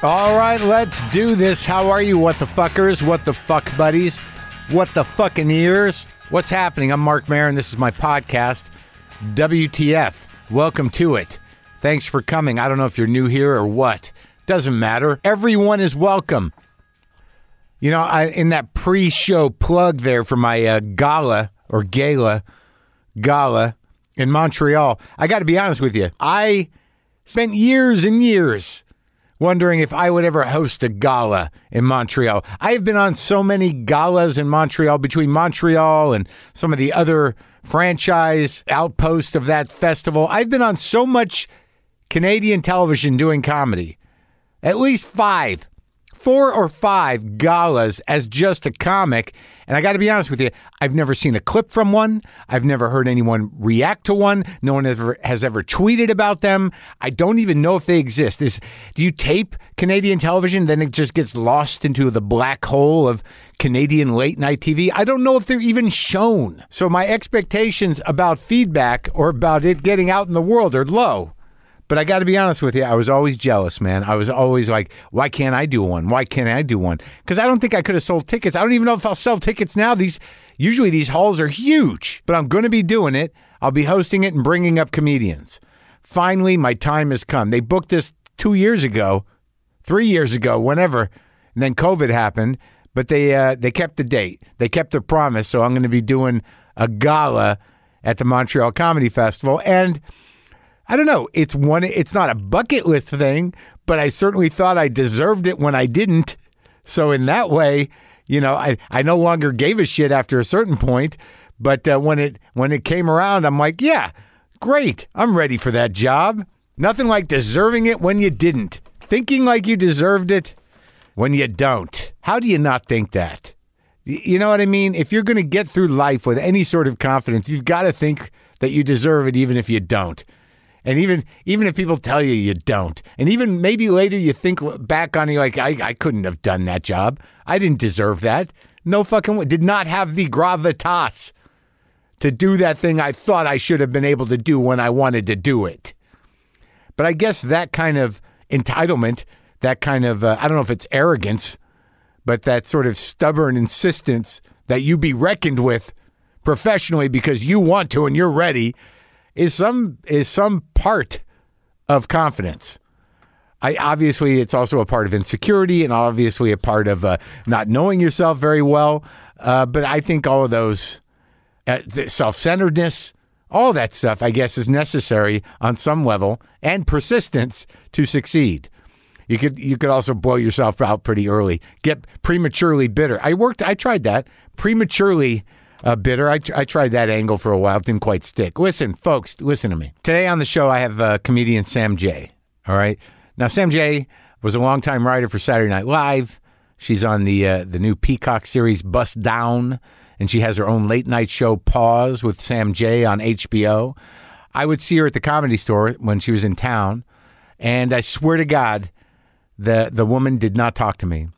All right, let's do this. How are you, what the fuckers? What the fuck buddies? What the fucking ears? What's happening? I'm Marc Maron. This is my podcast, WTF. Welcome to it. Thanks for coming. I don't know if you're new here or what. Doesn't matter. Everyone is welcome. You know, I, in that pre-show plug there for my uh, gala or gala, gala in Montreal, I got to be honest with you. I spent years and years wondering if I would ever host a gala in Montreal. I have been on so many galas in Montreal between Montreal and some of the other franchise outposts of that festival. I've been on so much Canadian television doing comedy. At least five, four or five galas as just a comic. And I got to be honest with you, I've never seen a clip from one. I've never heard anyone react to one. No one ever has ever tweeted about them. I don't even know if they exist. Is do you tape Canadian television, then it just gets lost into the black hole of Canadian late night TV? I don't know if they're even shown. So my expectations about feedback or about it getting out in the world are low. But I got to be honest with you, I was always jealous, man. I was always like, why can't I do one? Why can't I do one? Because I don't think I could have sold tickets. I don't even know if I'll sell tickets now. These usually these halls are huge, but I'm going to be doing it. I'll be hosting it and bringing up comedians. Finally, my time has come. They booked this two years ago, three years ago, whenever, and then COVID happened. But they uh, they kept the date. They kept their promise. So I'm going to be doing a gala at the Montreal Comedy Festival and. I don't know. It's one. It's not a bucket list thing, but I certainly thought I deserved it when I didn't. So in that way, you know, I I no longer gave a shit after a certain point. But uh, when it when it came around, I'm like, yeah, great. I'm ready for that job. Nothing like deserving it when you didn't. Thinking like you deserved it when you don't. How do you not think that? You know what I mean? If you're going to get through life with any sort of confidence, you've got to think that you deserve it, even if you don't. And even even if people tell you you don't, and even maybe later you think back on it, like, I, I couldn't have done that job. I didn't deserve that. No fucking way. Did not have the gravitas to do that thing I thought I should have been able to do when I wanted to do it. But I guess that kind of entitlement, that kind of, uh, I don't know if it's arrogance, but that sort of stubborn insistence that you be reckoned with professionally because you want to and you're ready is some is some part of confidence. I obviously it's also a part of insecurity and obviously a part of uh, not knowing yourself very well. Uh, but I think all of those uh, self-centeredness, all that stuff, I guess, is necessary on some level and persistence to succeed. You could you could also blow yourself out pretty early, get prematurely bitter. I worked, I tried that prematurely uh, bitter. I, I tried that angle for a while, didn't quite stick. Listen, folks, listen to me. Today on the show, I have uh, comedian Sam Jay. All right, now Sam Jay. was a longtime writer for Saturday Night Live. She's on the uh, the new Peacock series Bust Down, and she has her own late night show Pause with Sam Jay. on HBO. I would see her at the comedy store when she was in town, and I swear to God, the the woman did not talk to me.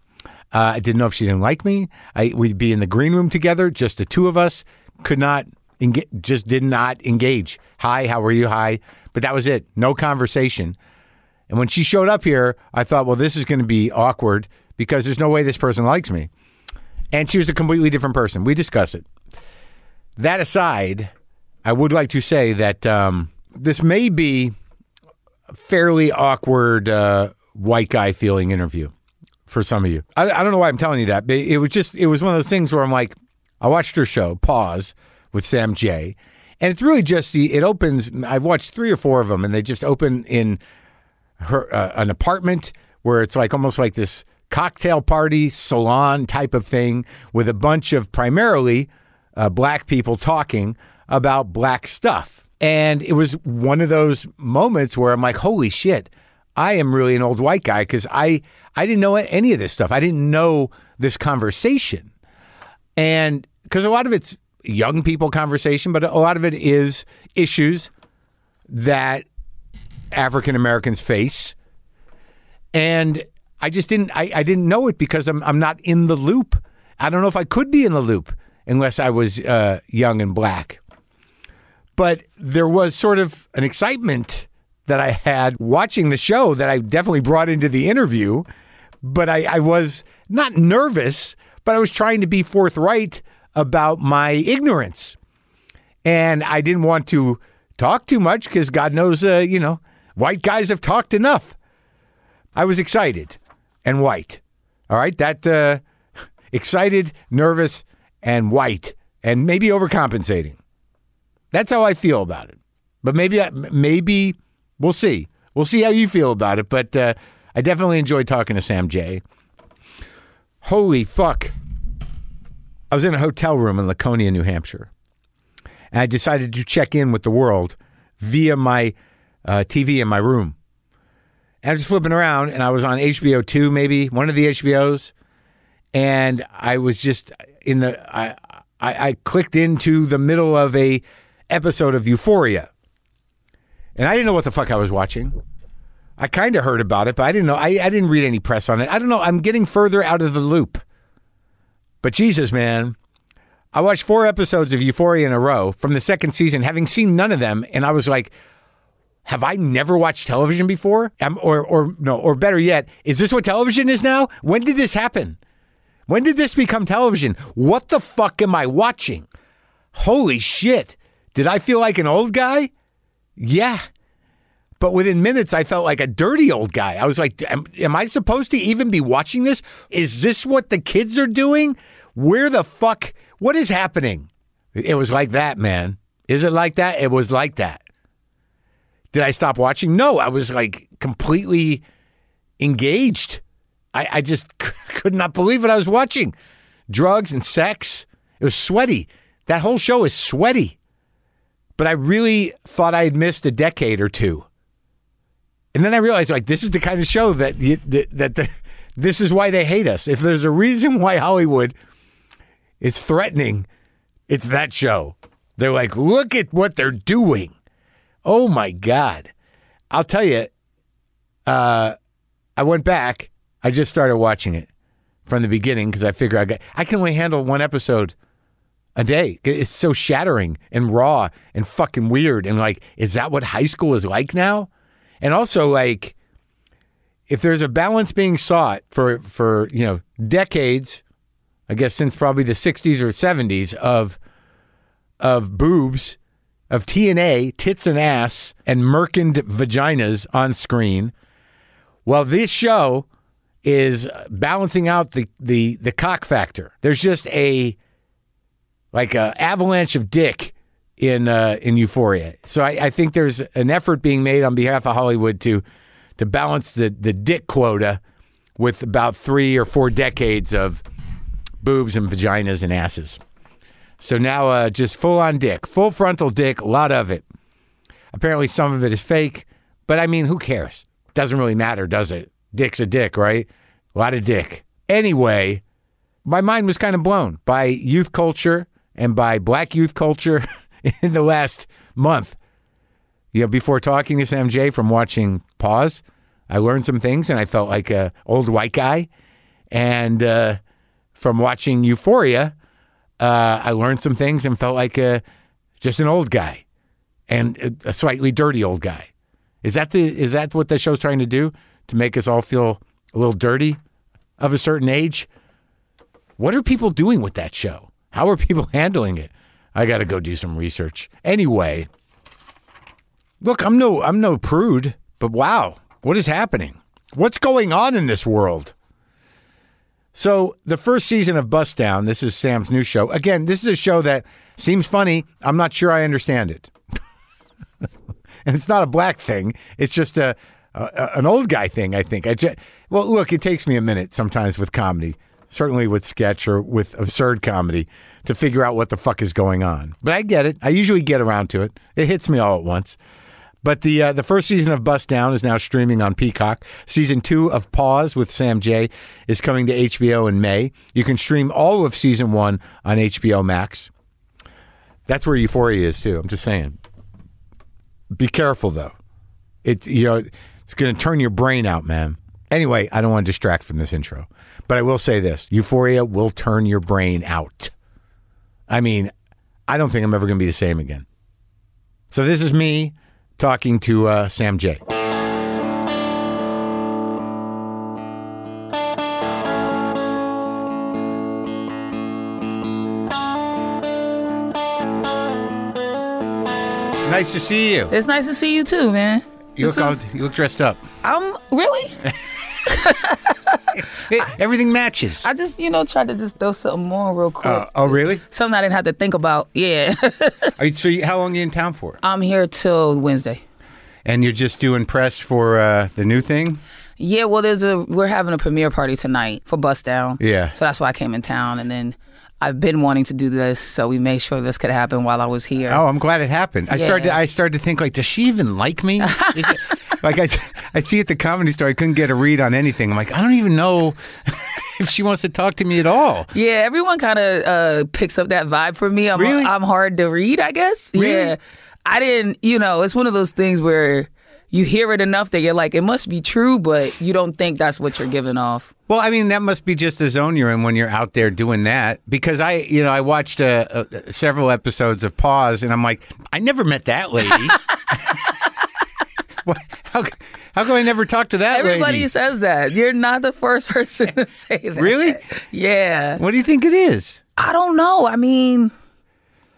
Uh, I didn't know if she didn't like me. I, we'd be in the green room together, just the two of us. Could not engage, just did not engage. Hi, how are you? Hi, but that was it. No conversation. And when she showed up here, I thought, well, this is going to be awkward because there's no way this person likes me. And she was a completely different person. We discussed it. That aside, I would like to say that um, this may be a fairly awkward uh, white guy feeling interview for some of you. I, I don't know why I'm telling you that, but it was just it was one of those things where I'm like, I watched her show, Pause, with Sam Jay, and it's really just the it opens. I've watched three or four of them, and they just open in her uh, an apartment where it's like almost like this cocktail party salon type of thing with a bunch of primarily uh, black people talking about black stuff. And it was one of those moments where I'm like, holy shit, I am really an old white guy because I I didn't know any of this stuff. I didn't know this conversation, and because a lot of it's young people conversation, but a lot of it is issues that African Americans face, and I just didn't I, I didn't know it because I'm I'm not in the loop. I don't know if I could be in the loop unless I was uh, young and black. But there was sort of an excitement that I had watching the show that I definitely brought into the interview, but I, I was not nervous, but I was trying to be forthright about my ignorance. And I didn't want to talk too much because God knows, uh, you know, white guys have talked enough. I was excited and white. All right. That uh, excited, nervous, and white, and maybe overcompensating. That's how I feel about it. But maybe, maybe we'll see. We'll see how you feel about it. But uh, I definitely enjoyed talking to Sam Jay. Holy fuck. I was in a hotel room in Laconia, New Hampshire. And I decided to check in with the world via my uh, TV in my room. And I was flipping around and I was on HBO 2, maybe one of the HBOs. And I was just in the, I, I, I clicked into the middle of a episode of Euphoria. And I didn't know what the fuck I was watching. I kind of heard about it, but I didn't know. I, I didn't read any press on it. I don't know. I'm getting further out of the loop. But Jesus, man, I watched four episodes of Euphoria in a row from the second season, having seen none of them, and I was like, have I never watched television before? Um, or, or no, or better yet, is this what television is now? When did this happen? When did this become television? What the fuck am I watching? Holy shit. Did I feel like an old guy? Yeah. But within minutes, I felt like a dirty old guy. I was like, am, am, I supposed to even be watching this? Is this what the kids are doing? Where the fuck? What is happening? It was like that, man. Is it like that? It was like that. Did I stop watching? No, I was like completely engaged. I, I just could not believe what I was watching. Drugs and sex. It was sweaty. That whole show is sweaty. But I really thought I had missed a decade or two. And then I realized, like, this is the kind of show that that, that the, this is why they hate us. If there's a reason why Hollywood is threatening, it's that show. They're like, look at what they're doing. Oh my God. I'll tell you, uh, I went back. I just started watching it from the beginning because I figure I got, I can only handle one episode a day. It's so shattering and raw and fucking weird. And like, is that what high school is like now? And also, like, if there's a balance being sought for for you know decades, I guess since probably the '60s or '70s of of boobs of TNA, tits and ass, and merkined vaginas on screen. Well, this show is balancing out the, the, the cock factor. There's just a like a avalanche of dick in uh, in Euphoria. So I, I, think there's an effort being made on behalf of Hollywood to to balance the the dick quota with about three or four decades of boobs and vaginas and asses. So now uh, just full on dick, full frontal dick, a lot of it. Apparently, some of it is fake, but I mean, who cares? Doesn't really matter, does it? Dick's a dick, right? A lot of dick. Anyway, my mind was kind of blown by youth culture and by black youth culture in the last month. You know, before talking to Sam Jay from watching Pause, I learned some things and I felt like a old white guy. And uh, from watching Euphoria, uh, I learned some things and felt like a, just an old guy and a slightly dirty old guy. Is that the is that what the show's trying to do to make us all feel a little dirty of a certain age? What are people doing with that show? How are people handling it? I got to go do some research. Anyway, look, I'm no I'm no prude, but wow, what is happening? What's going on in this world? So the first season of Bust Down, this is Sam's new show. Again, this is a show that seems funny. I'm not sure I understand it, and it's not a black thing. It's just a, a an old guy thing. I think. I just, well, look, it takes me a minute sometimes with comedy, certainly with sketch or with absurd comedy, to figure out what the fuck is going on. But I get it. I usually get around to it. It hits me all at once. But the uh, the first season of Bust Down is now streaming on Peacock. Season two of Pause with Sam Jay is coming to HBO in May. You can stream all of season one on HBO Max. That's where Euphoria is too. I'm just saying. Be careful though. It you know it's going to turn your brain out, man. Anyway, I don't want to distract from this intro, but I will say this: Euphoria will turn your brain out. I mean, I don't think I'm ever going to be the same again. So this is me talking to uh, Sam Jay. Nice to see you. It's nice to see you too, man. You This look, all, you look dressed up. I'm really. Everything matches. I just, you know, tried to just throw something more real quick. Uh, oh, really? something I didn't have to think about. Yeah. Are you, so, you, how long are you in town for? I'm here till Wednesday. And you're just doing press for uh, the new thing? Yeah, well, there's a we're having a premiere party tonight for Bust Down. Yeah. So that's why I came in town, and then I've been wanting to do this, so we made sure this could happen while I was here. Oh, I'm glad it happened. I started. To, I started to think like, does she even like me? Is it- like I, I see at the comedy store, I couldn't get a read on anything. I'm like, I don't even know if she wants to talk to me at all. Yeah, everyone kind of uh, picks up that vibe from me. I'm Really? I'm hard to read, I guess. Really? Yeah, I didn't. You know, it's one of those things where you hear it enough that you're like, it must be true, but you don't think that's what you're giving off. Well, I mean, that must be just the zone you're in when you're out there doing that. Because I, you know, I watched uh, uh, several episodes of Pause, and I'm like, I never met that lady. How, how come I never talked to that Everybody lady? says that. You're not the first person to say that. Really? Yeah. What do you think it is? I don't know. I mean,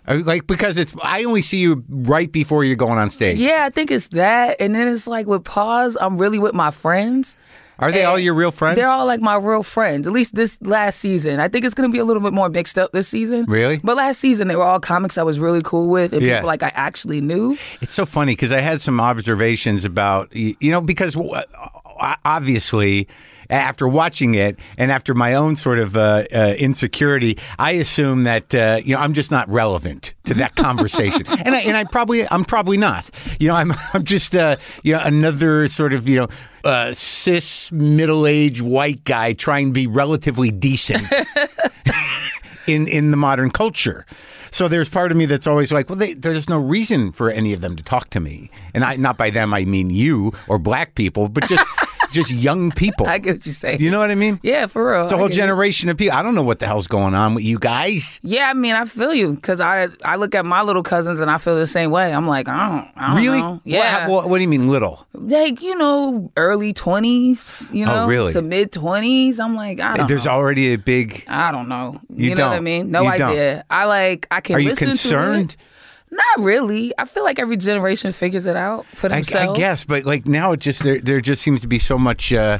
Like because it's I only see you right before you're going on stage. yeah, I think it's that. And then it's like with pause, I'm really with my friends. Are they all your real friends? They're all like my real friends. At least this last season. I think it's gonna be a little bit more mixed up this season. Really? But last season they were all comics I was really cool with and Yeah. people like I actually knew. It's so funny because I had some observations about you know because obviously after watching it and after my own sort of uh, uh, insecurity, I assume that uh, you know I'm just not relevant to that conversation, and I and I probably I'm probably not. You know I'm I'm just uh, you know another sort of you know. Uh, cis middle-aged white guy trying to be relatively decent in in the modern culture. So there's part of me that's always like, well, they, there's no reason for any of them to talk to me, and I not by them I mean you or black people, but just just young people. I get what you're saying. you know what I mean? yeah, for real. It's a whole get it. generation of people. I don't know what the hell's going on with you guys. Yeah, I mean, I feel you because I I look at my little cousins and I feel the same way. I'm like, I don't, I don't Really? know. What, Yeah, what, what do you mean little? like you know, early twenties, you oh, know, Oh, really? to mid twenties. I'm like, I don't. Know. There's know. already a big. I don't know. You You, know what I mean? No You don't. idea. I like. I can. Are you listen concerned? Not really. I feel like every generation figures it out for I, themselves. I guess, but like now, it just there there just seems to be so much. Uh,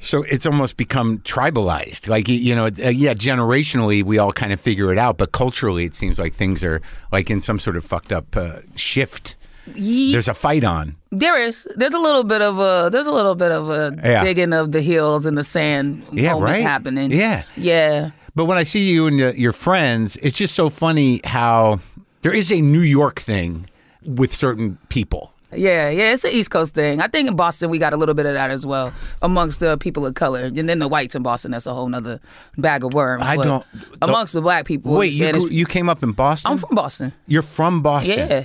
so it's almost become tribalized. Like you know, uh, yeah, generationally we all kind of figure it out, but culturally it seems like things are like in some sort of fucked up uh, shift. Ye- There's a fight on. there is. There's a little bit of a. There's a little bit of a Yeah. digging of the heels in the sand Yeah, right? happening. Yeah. Yeah. But when I see you and uh, your friends, it's just so funny how there is a New York thing with certain people. Yeah, yeah, it's an East Coast thing. I think in Boston we got a little bit of that as well amongst the people of color, and then the whites in Boston. That's a whole nother bag of worms. I don't- amongst the black people. Wait, you grew, you came up in Boston? I'm from Boston. You're from Boston. Yeah,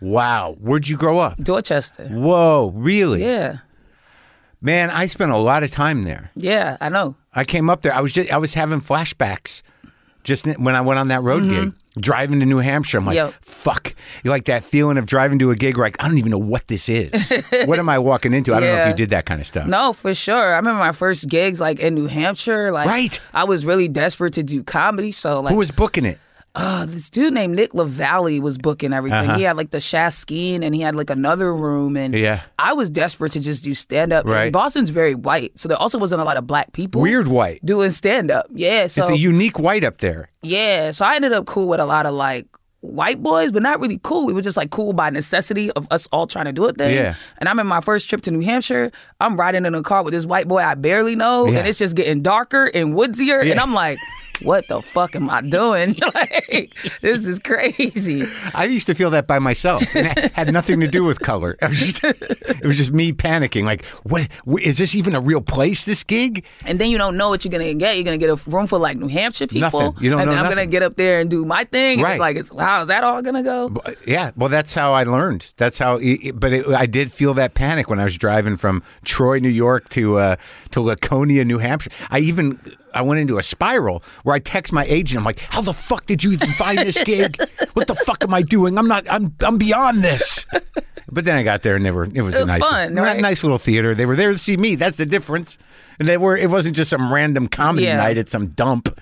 Wow. Where'd you grow up? Dorchester. Whoa, really? Yeah, Man, I spent a lot of time there. yeah, I know. I came up there. I was just I was having flashbacks just when I went on that road mm-hmm. gig. Driving to New Hampshire, I'm like. Yep. fuck. You like that feeling of driving to a gig where like, I don't even know what this is. what am I walking into? I don't know if you did that kind of stuff. No, for sure. I remember my first gigs like in New Hampshire. Like, Right. I was really desperate to do comedy, so like, Who was booking it? Uh, this dude named Nick LaValle was booking everything. Uh-huh. He had like the Shas skiing, and he had like another room, and Yeah. I was desperate to just do stand up. Right. Boston's very white, so there also wasn't a lot of black people. Weird white. doing stand up. Yeah, so it's a unique white up there. yeah, so I ended up cool with a lot of like white boys, but not really cool. We were just like cool by necessity of us all trying to do a thing. Yeah. And I'm in my first trip to New Hampshire. I'm riding in a car with this white boy I barely know, Yeah. and it's just getting darker and woodsier, Yeah. and I'm like. What the fuck am I doing? like, this is crazy. I used to feel that by myself, and it had nothing to do with color. It was just, it was just me panicking. Like, what wh- is this even a real place? This gig? And then you don't know what you're gonna get. You're gonna get a room full of like New Hampshire people. Nothing. You don't and know then I'm nothing. gonna get up there and do my thing. and Right. It's like, it's, how is that all gonna go? Yeah, well, that's how I learned. That's how. It- but it, I did feel that panic when I was driving from Troy, New York, to uh, to Laconia, New Hampshire. I even I went into a spiral where I text my agent. I'm like, "How the fuck did you even find this gig? What the fuck am I doing? I'm not. I'm I'm beyond this." But then I got there and they were it was, It was a nice, fun, right? nice little theater. They were there to see me. That's the difference. And they were. It wasn't just some random comedy Yeah. night at some dump.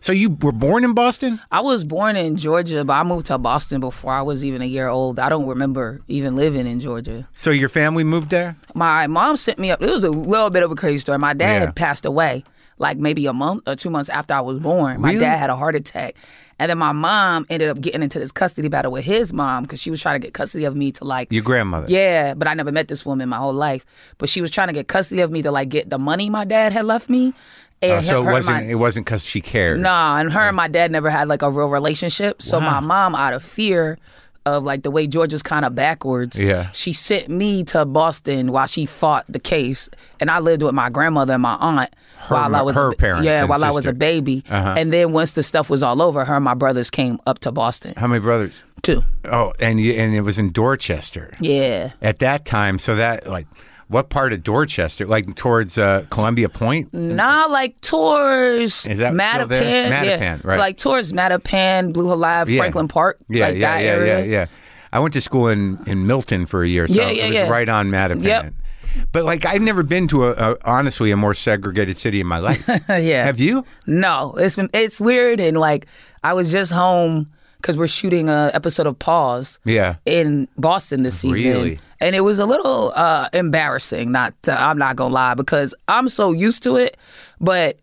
So you were born in Boston? I was born in Georgia, but I moved to Boston before I was even a year old. I don't remember even living in Georgia. So your family moved there? My mom sent me up. It was a little bit of a crazy story. My dad Yeah. passed away like maybe a month or two months after I was born. My Really? dad had a heart attack. And then my mom ended up getting into this custody battle with his mom because she was trying to get custody of me to like Your grandmother? Yeah, but I never met this woman my whole life. But she was trying to get custody of me to like get the money my dad had left me. And Oh, so it wasn't. it wasn't because she cared. Nah, and her and my dad never had like a real relationship. So Wow. my mom, out of fear of like the way Georgia's kind of backwards, Yeah. she sent me to Boston while she fought the case, and I lived with my grandmother and my aunt while I was her a, parents yeah, while I was a baby. Uh-huh. And then once the stuff was all over, her and my brothers came up to Boston How many brothers? too. Oh, and you, and it was in Dorchester Yeah. at that time. So that like, what part of Dorchester? Like towards uh, Columbia Point? Nah, like towards Is that still Mattapan, yeah, right. Like towards Mattapan, Blue Hill Ave, Yeah. Franklin Park, Yeah, like yeah, that yeah, area. yeah, yeah. I went to school in, in Milton for a year, so Yeah, yeah, it was yeah. right on Mattapan. Yep. But like, I've never been to a, a honestly a more segregated city in my life. yeah. Have you? No, it's it's weird and like I was just home because we're shooting a episode of Pause Yeah. in Boston this season, Really? and it was a little uh, embarrassing. Not to, I'm not gonna lie because I'm so used to it, but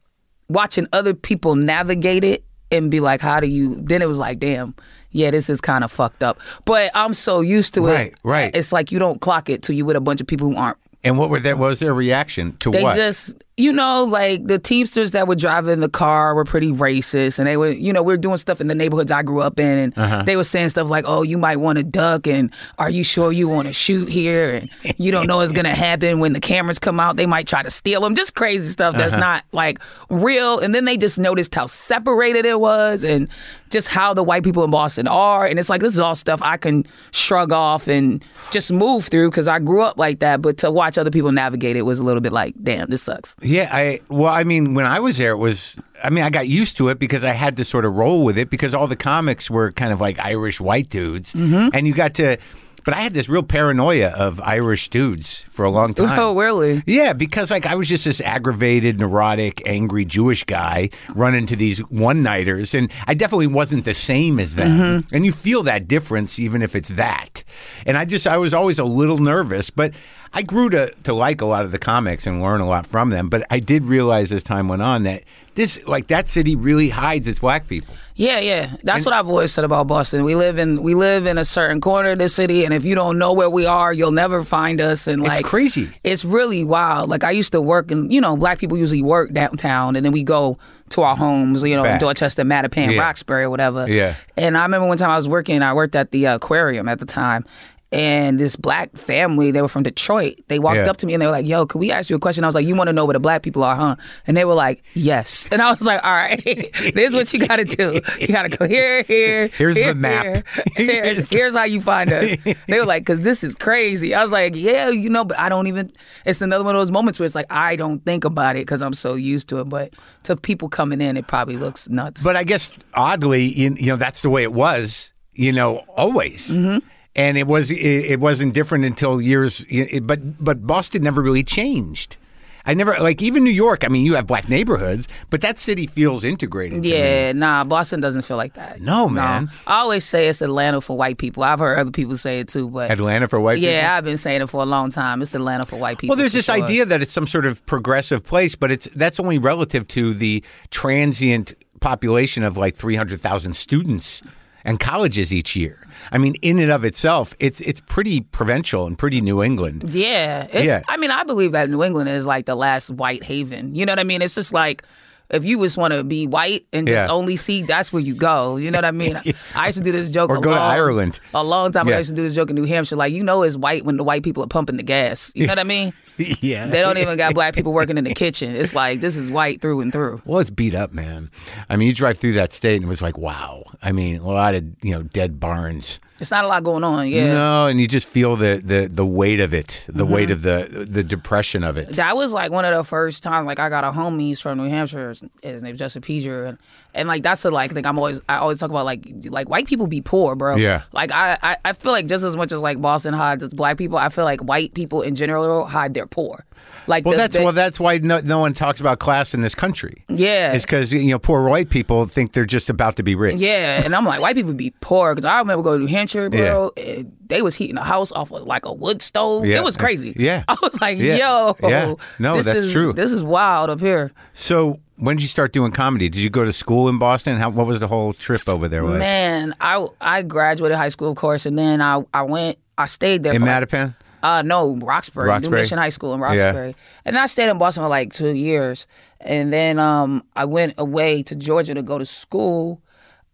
watching other people navigate it and be like, how do you? Then it was like, damn. Yeah, this is kind of fucked up. But I'm so used to it. Right, right. It's like you don't clock it till you with a bunch of people who aren't And what were their what was their reaction to they what? just, you know, like the Teamsters that were driving the car were pretty racist, and they were, you know, we were doing stuff in the neighborhoods I grew up in, and Uh-huh. they were saying stuff like, "Oh, you might want to duck," and "Are you sure you want to shoot here?" and "You don't know what's gonna happen when the cameras come out. They might try to steal them." Just crazy stuff that's Uh-huh. not like real. And then they just noticed how separated it was, and just how the white people in Boston are, and it's like this is all stuff I can shrug off and just move through because I grew up like that. But to watch other people navigate it was a little bit like, damn, this sucks. Yeah, I well, I mean, when I was there, it was. I mean, I got used to it because I had to sort of roll with it because all the comics were kind of like Irish white dudes, Mm-hmm. and you got to. But I had this real paranoia of Irish dudes for a long time. Oh, really? Yeah, because like I was just this aggravated, neurotic, angry Jewish guy running into these one nighters, and I definitely wasn't the same as them. Mm-hmm. And you feel that difference, even if it's that. And I just, I was always a little nervous, but I grew to to like a lot of the comics and learn a lot from them. But I did realize as time went on that this, like that city, really hides its black people. Yeah, yeah. That's what I've always said about Boston. We live in we live in a certain corner of the city, and if you don't know where we are, you'll never find us. And like, crazy. It's really wild. Like I used to work, and you know, black people usually work downtown, and then we go to our homes, you know, Back. in Dorchester, Mattapan, Yeah. Roxbury, or whatever. Yeah. And I remember one time I was working. I worked at the aquarium at the time. And this black family, they were from Detroit. They walked Yeah. up to me and they were like, "Yo, could we ask you a question?" I was like, "You want to know where the black people are, huh?" And they were like, "Yes." And I was like, "All right, this is what you got to do. You got to go here, here. Here's the map. here. Here's, here's how you find us." They were like, "Cause this is crazy." I was like, "Yeah, you know, but I don't even." It's another one of those moments where it's like I don't think about it because I'm so used to it. But to people coming in, it probably looks nuts. But I guess oddly, you, you know, that's the way it was. You know, always. Mm-hmm. And it was it, it wasn't different until years. It, but but Boston never really changed. I never like even New York. I mean, you have black neighborhoods, but that city feels integrated. to me. Yeah, nah, Boston doesn't feel like that. No, man. I always say it's Atlanta for white people. I've heard other people say it too, but Atlanta for white people. yeah, I've been saying it for a long time. It's Atlanta for white people. Well, there's this sure. idea that it's some sort of progressive place, but it's that's only relative to the transient population of like 300,000 students and colleges each year. I mean, in and of itself, it's it's pretty provincial and pretty New England. Yeah, Yeah. I mean, I believe that New England is like the last white haven. You know what I mean? It's just like if you just want to be white and just Yeah. only see, that's where you go. You know what I mean? I used to do this joke. Or go to Ireland. A long time ago, Yeah. I used to do this joke in New Hampshire. Like, you know, it's white when the white people are pumping the gas. You know what I mean? yeah. They don't even got black people working in the kitchen. It's like this is white through and through. Well, it's beat up, man. I mean, you drive through that state and it was like, wow. I mean, a lot of, you know, dead barns. It's not a lot going on. Yeah. No, and you just feel the the the weight of it, the weight Mm-hmm. of the the depression of it. That was like one of the first times. Like I got a homies from New Hampshire, his, name's Justin Peager, and and like that's the like thing I'm always I always talk about like like white people be poor, bro. Yeah. Like I, I I feel like just as much as like Boston hides its black people, I feel like white people in general hide their poor. Like Well, the- that's the- well, that's why no, no one talks about class in this country. Yeah. it's because you know poor white people think they're just about to be rich. Yeah, and I'm like, white people be poor because I remember going to New Hampshire, bro. And they was heating a house off of like a wood stove. Yeah. It was crazy. Yeah. I was like, Yeah. yo, Yeah. No, this that's is, true. This is wild up here, So when did you start doing comedy? Did you go to school in Boston? How, what was the whole trip over there like? man. I I graduated high school, of course, and then I I went. I stayed there in for like, Mattapan? Uh, no, Roxbury, Roxbury? New Mission High School in Roxbury. And I stayed in Boston for like two years. And then um, I went away to Georgia to go to school.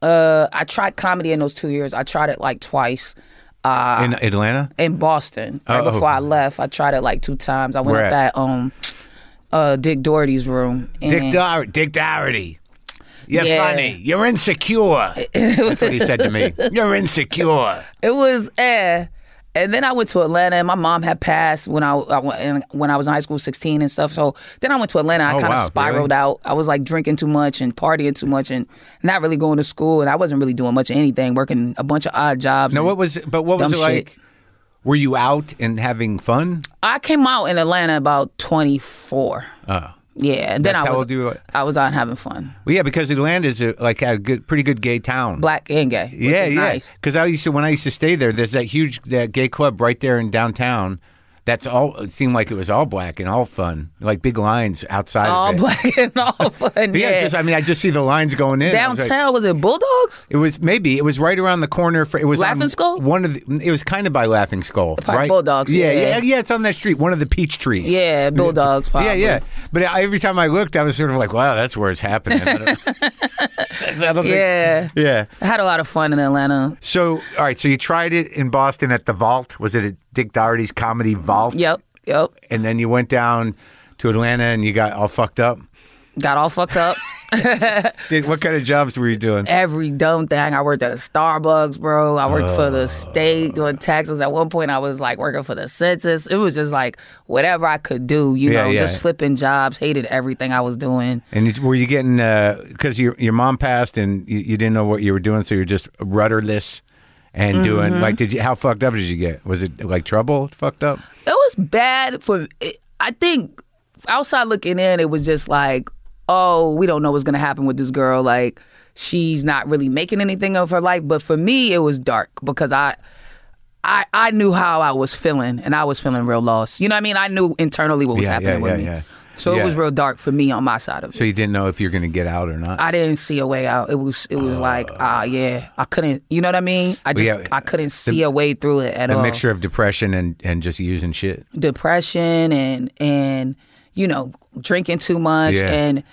Uh, I tried comedy in those two years. I tried it like twice. Uh, in Atlanta? in Boston, right Oh. before I left. I tried it like two times. I went Where up at? that um, uh, Dick Doherty's room. Dick, Dick Doherty. You're Yeah. funny. You're insecure. That's what he said to me. You're insecure. It was eh. And then I went to Atlanta, and my mom had passed when I, I went- when I was in high school, sixteen and stuff. So then I went to Atlanta. I Oh, kind of wow, spiraled really? out. I was like drinking too much and partying too much, and not really going to school. And I wasn't really doing much of anything, working a bunch of odd jobs. Now, what was? But what was it like? shit. Were you out and having fun? I came out in Atlanta about twenty four. Oh, uh. Yeah, and then That's I was old you were? I was out having fun, well, yeah, because Atlanta is a, like a good, pretty good gay town. black and gay. Which yeah, is yeah. Nice. Because I used to when I used to stay there. There's that huge that gay club right there in downtown. That's all. It seemed like it was all black and all fun, like big lines outside. All black and all fun. Yeah, Yeah, just I mean, I just see the lines going in. I was like- downtown was it Bulldogs? It was maybe it was right around the corner. For it was Laughing on Skull? One of the, it was kind of by Laughing Skull, right? Bulldogs, Yeah, yeah. yeah, yeah. It's on that street. One of the peach trees. Yeah, Bulldogs. Probably. yeah, yeah. But I- every time I looked, I was sort of like, "Wow, that's where it's happening." I don't, I don't think- Yeah. yeah. I had a lot of fun in Atlanta. So, all right. So you tried it in Boston at the Vault. Was it Dick Doherty's Comedy Vault? Yep, yep. And then you went down to Atlanta and you got all fucked up. Got all fucked up. Did, what kind of jobs were you doing? Every dumb thing. I worked at a Starbucks, bro. I worked for the oh. state doing taxes. At one point, I was like working for the census. It was just like whatever I could do, you Yeah, know, yeah. just flipping jobs. Hated everything I was doing. And you- were you getting uh, because your your mom passed and you, you didn't know what you were doing, so you're just rudderless and doing Mm-hmm. like did you how fucked up did you get? Was it like trouble? Fucked up? It was bad for. I think outside looking in, it was just like, oh, we don't know what's gonna happen with this girl. Like, she's not really making anything of her life. But for me, it was dark because I. I, I knew how I was feeling, and I was feeling real lost. You know what I mean? I knew internally what was Yeah, happening yeah, with yeah, me. So Yeah. it was real dark for me on my side of it. So you didn't know if you're going to get out or not. I didn't see a way out. It was it was like ah yeah, I couldn't. You know what I mean? I just yeah, I couldn't see a way through it at a all. mixture of depression and and just using shit. depression and and you know drinking too much Yeah. and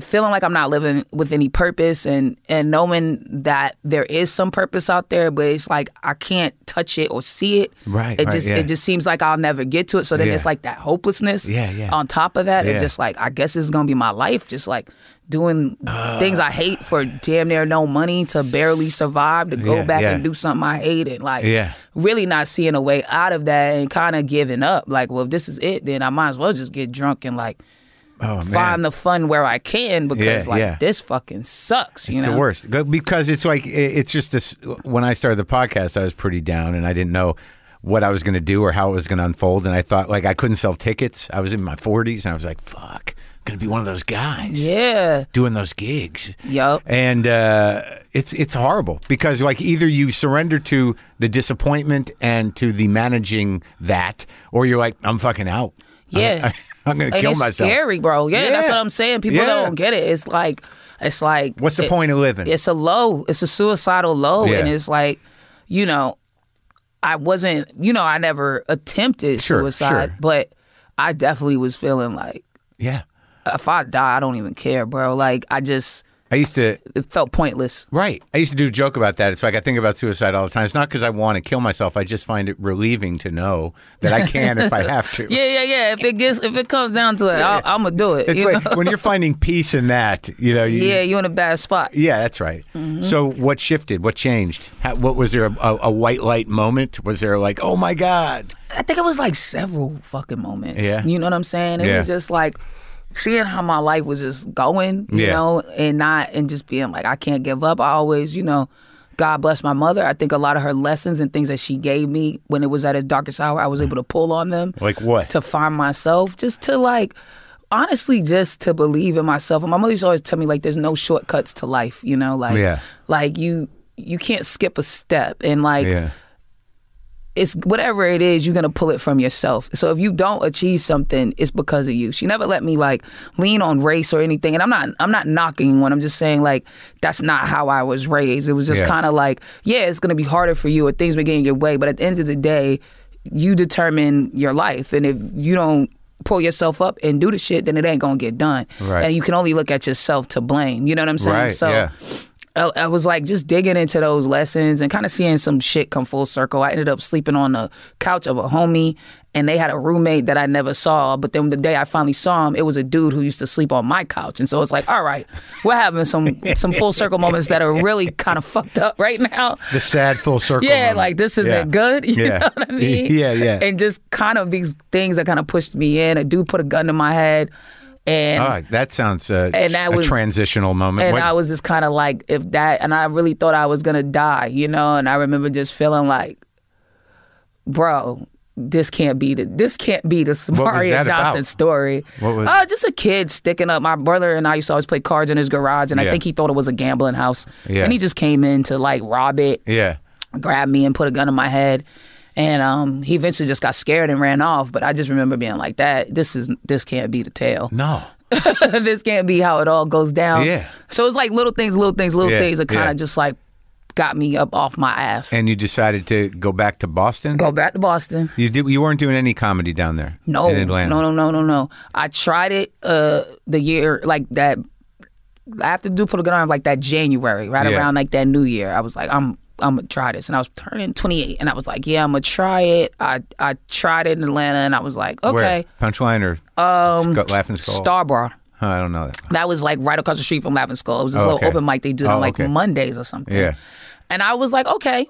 feeling like I'm not living with any purpose and and knowing that there is some purpose out there but it's like I can't touch it or see it Right, it right, just yeah. it just seems like I'll never get to it so then Yeah. it's like that hopelessness Yeah, yeah. on top of that Yeah. it's just like I guess this is gonna be my life just like doing uh. things I hate for damn near no money to barely survive to go Yeah, back yeah. and do something I hate and like Yeah. really not seeing a way out of that and kind of giving up. Like, well, if this is it, then I might as well just get drunk and like Oh man, find the fun where I can because Yeah, like yeah. this fucking sucks. You it's know, the worst because it's like it's just this. When I started the podcast, I was pretty down and I didn't know what I was going to do or how it was going to unfold. And I thought like I couldn't sell tickets. I was in my 40s and I was like, fuck, I'm going to be one of those guys Yeah. doing those gigs. yep. and uh, it's it's horrible because like either you surrender to the disappointment and to the managing that, or you're like, I'm fucking out. Yeah. I, am gonna kill it's myself. scary, bro. Yeah, that's what I'm saying. People Yeah. don't get it. It's like, it's like, What's the it- point of living? It's a low. It's a suicidal low, Yeah. and it's like, you know, I wasn't. You know, I never attempted Sure, suicide, sure. but I definitely was feeling like yeah, if I die, I don't even care, bro. Like I just, I used to. it felt pointless. Right. I used to do a joke about that. It's like I think about suicide all the time. It's not because I want to kill myself. I just find it relieving to know that I can if I have to. Yeah, yeah, yeah. If it gets, if it comes down to it, I'll, I'm gonna do it. It's you like know? when you're finding peace in that, you know. You, yeah, you're in a bad spot. Yeah, that's right. Mm-hmm. So, what shifted? What changed? How, what was there a, a, a white light moment? Was there like, oh my god? I think it was like several fucking moments. Yeah. You know what I'm saying? It Yeah. was just like seeing how my life was just going, you Yeah. know, and not and just being like I can't give up. I always, you know, God bless my mother. I think a lot of her lessons and things that she gave me when it was at its darkest hour, I was able to pull on them Like what? to find myself, just to like honestly just to believe in myself. And my mother used to always tell me like there's no shortcuts to life, you know, like Yeah. like you you can't skip a step and like yeah. It's whatever it is, you're gonna pull it from yourself. So if you don't achieve something, it's because of you. She never let me like lean on race or anything. And I'm not I'm not knocking one. I'm just saying like that's not how I was raised. It was just Yeah. kind of like, yeah, it's gonna be harder for you or things will get in your way. But at the end of the day, you determine your life. And if you don't pull yourself up and do the shit, then it ain't gonna get done. Right. And you can only look at yourself to blame. You know what I'm saying? Right, so yeah. I, I was like just digging into those lessons and kind of seeing some shit come full circle. I ended up sleeping on the couch of a homie, and they had a roommate that I never saw. But then the day I finally saw him, it was a dude who used to sleep on my couch, and so it's like, all right, we're having some some full circle moments that are really kind of fucked up right now. The sad full circle. Yeah, moment. like this isn't Yeah. good. You Yeah. know what I mean? Yeah, yeah. And just kind of these things that kind of pushed me in. A dude put a gun to my head, and right, that sounds uh, And that a was- transitional moment. and What- I was just kind of like, if that, and I really thought I was gonna die, you know. And I remember just feeling like, bro, this can't be the this can't be the Samaria that about? Johnson story. What was- uh, just a kid sticking up. My brother and I used to always play cards in his garage, and Yeah. I think he thought it was a gambling house. Yeah. And he just came in to like rob it, yeah. grabbed me, and put a gun in my head. And um, he eventually just got scared and ran off. But I just remember being like, "That this is this can't be the tale." No. this can't be how it all goes down. Yeah. So it's like little things, little things, little Yeah, things that kind of yeah. just like got me up off my ass. And you decided to go back to Boston. Go back to Boston. You did. You weren't doing any comedy down there. No, in Atlanta. no, no, no, no, no. I tried it uh the year like that. After do put a gun like that January, right Yeah. around like that New Year. I was like, I'm I'm gonna try this, and I was turning 28, and I was like, yeah, I'm gonna try it. I I tried it in Atlanta, and I was like, Where? okay, Punchline or um, Laughing Skull? Starborough. Huh, I don't know that. That was like right across the street from Laughing Skull. It was this Oh, little okay. open mic they do on Oh, like okay. Mondays or something. Yeah. And I was like, okay,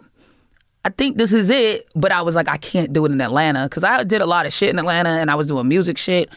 I think this is it. But I was like, I can't do it in Atlanta because I did a lot of shit in Atlanta and I was doing music shit.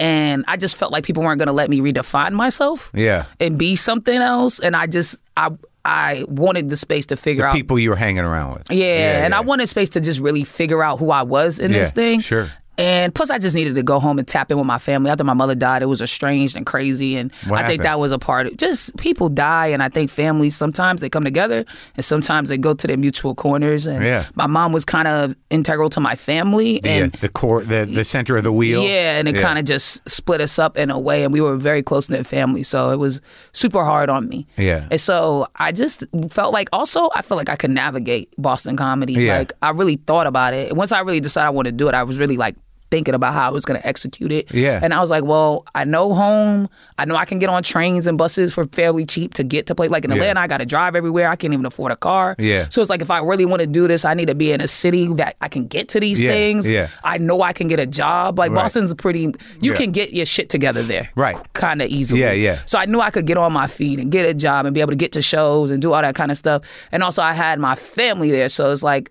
And I just felt like people weren't going to let me redefine myself Yeah. and be something else. And I just, I, I wanted the space to figure out. People you were hanging around with. Yeah, and I wanted space to just really figure out who I was in this thing. sure. And plus, I just needed to go home and tap in with my family. After my mother died, it was estranged and crazy, and What I think that was a part of just people die, and I think families sometimes they come together, and sometimes they go to their mutual corners. And Yeah. my mom was kind of integral to my family, The, and the core, the the center of the wheel. yeah, and it Yeah. kind of just split us up in a way, and we were a very close knit family, so it was super hard on me. Yeah. and so I just felt like also I felt like I could navigate Boston comedy. Yeah. Like I really thought about it. Once I really decided I wanted to do it, I was really like thinking about how I was going to execute it. Yeah. and I was like, well, I know home. I know I can get on trains and buses for fairly cheap to get to play. Like in Yeah. Atlanta, I got to drive everywhere. I can't even afford a car. Yeah. So it's like if I really want to do this, I need to be in a city that I can get to these Yeah, things. yeah. I know I can get a job. Like Right. Boston's pretty. You Yeah. can get your shit together there. Right. Kind of easily. Yeah, yeah. So I knew I could get on my feet and get a job and be able to get to shows and do all that kind of stuff. And also I had my family there, so it's like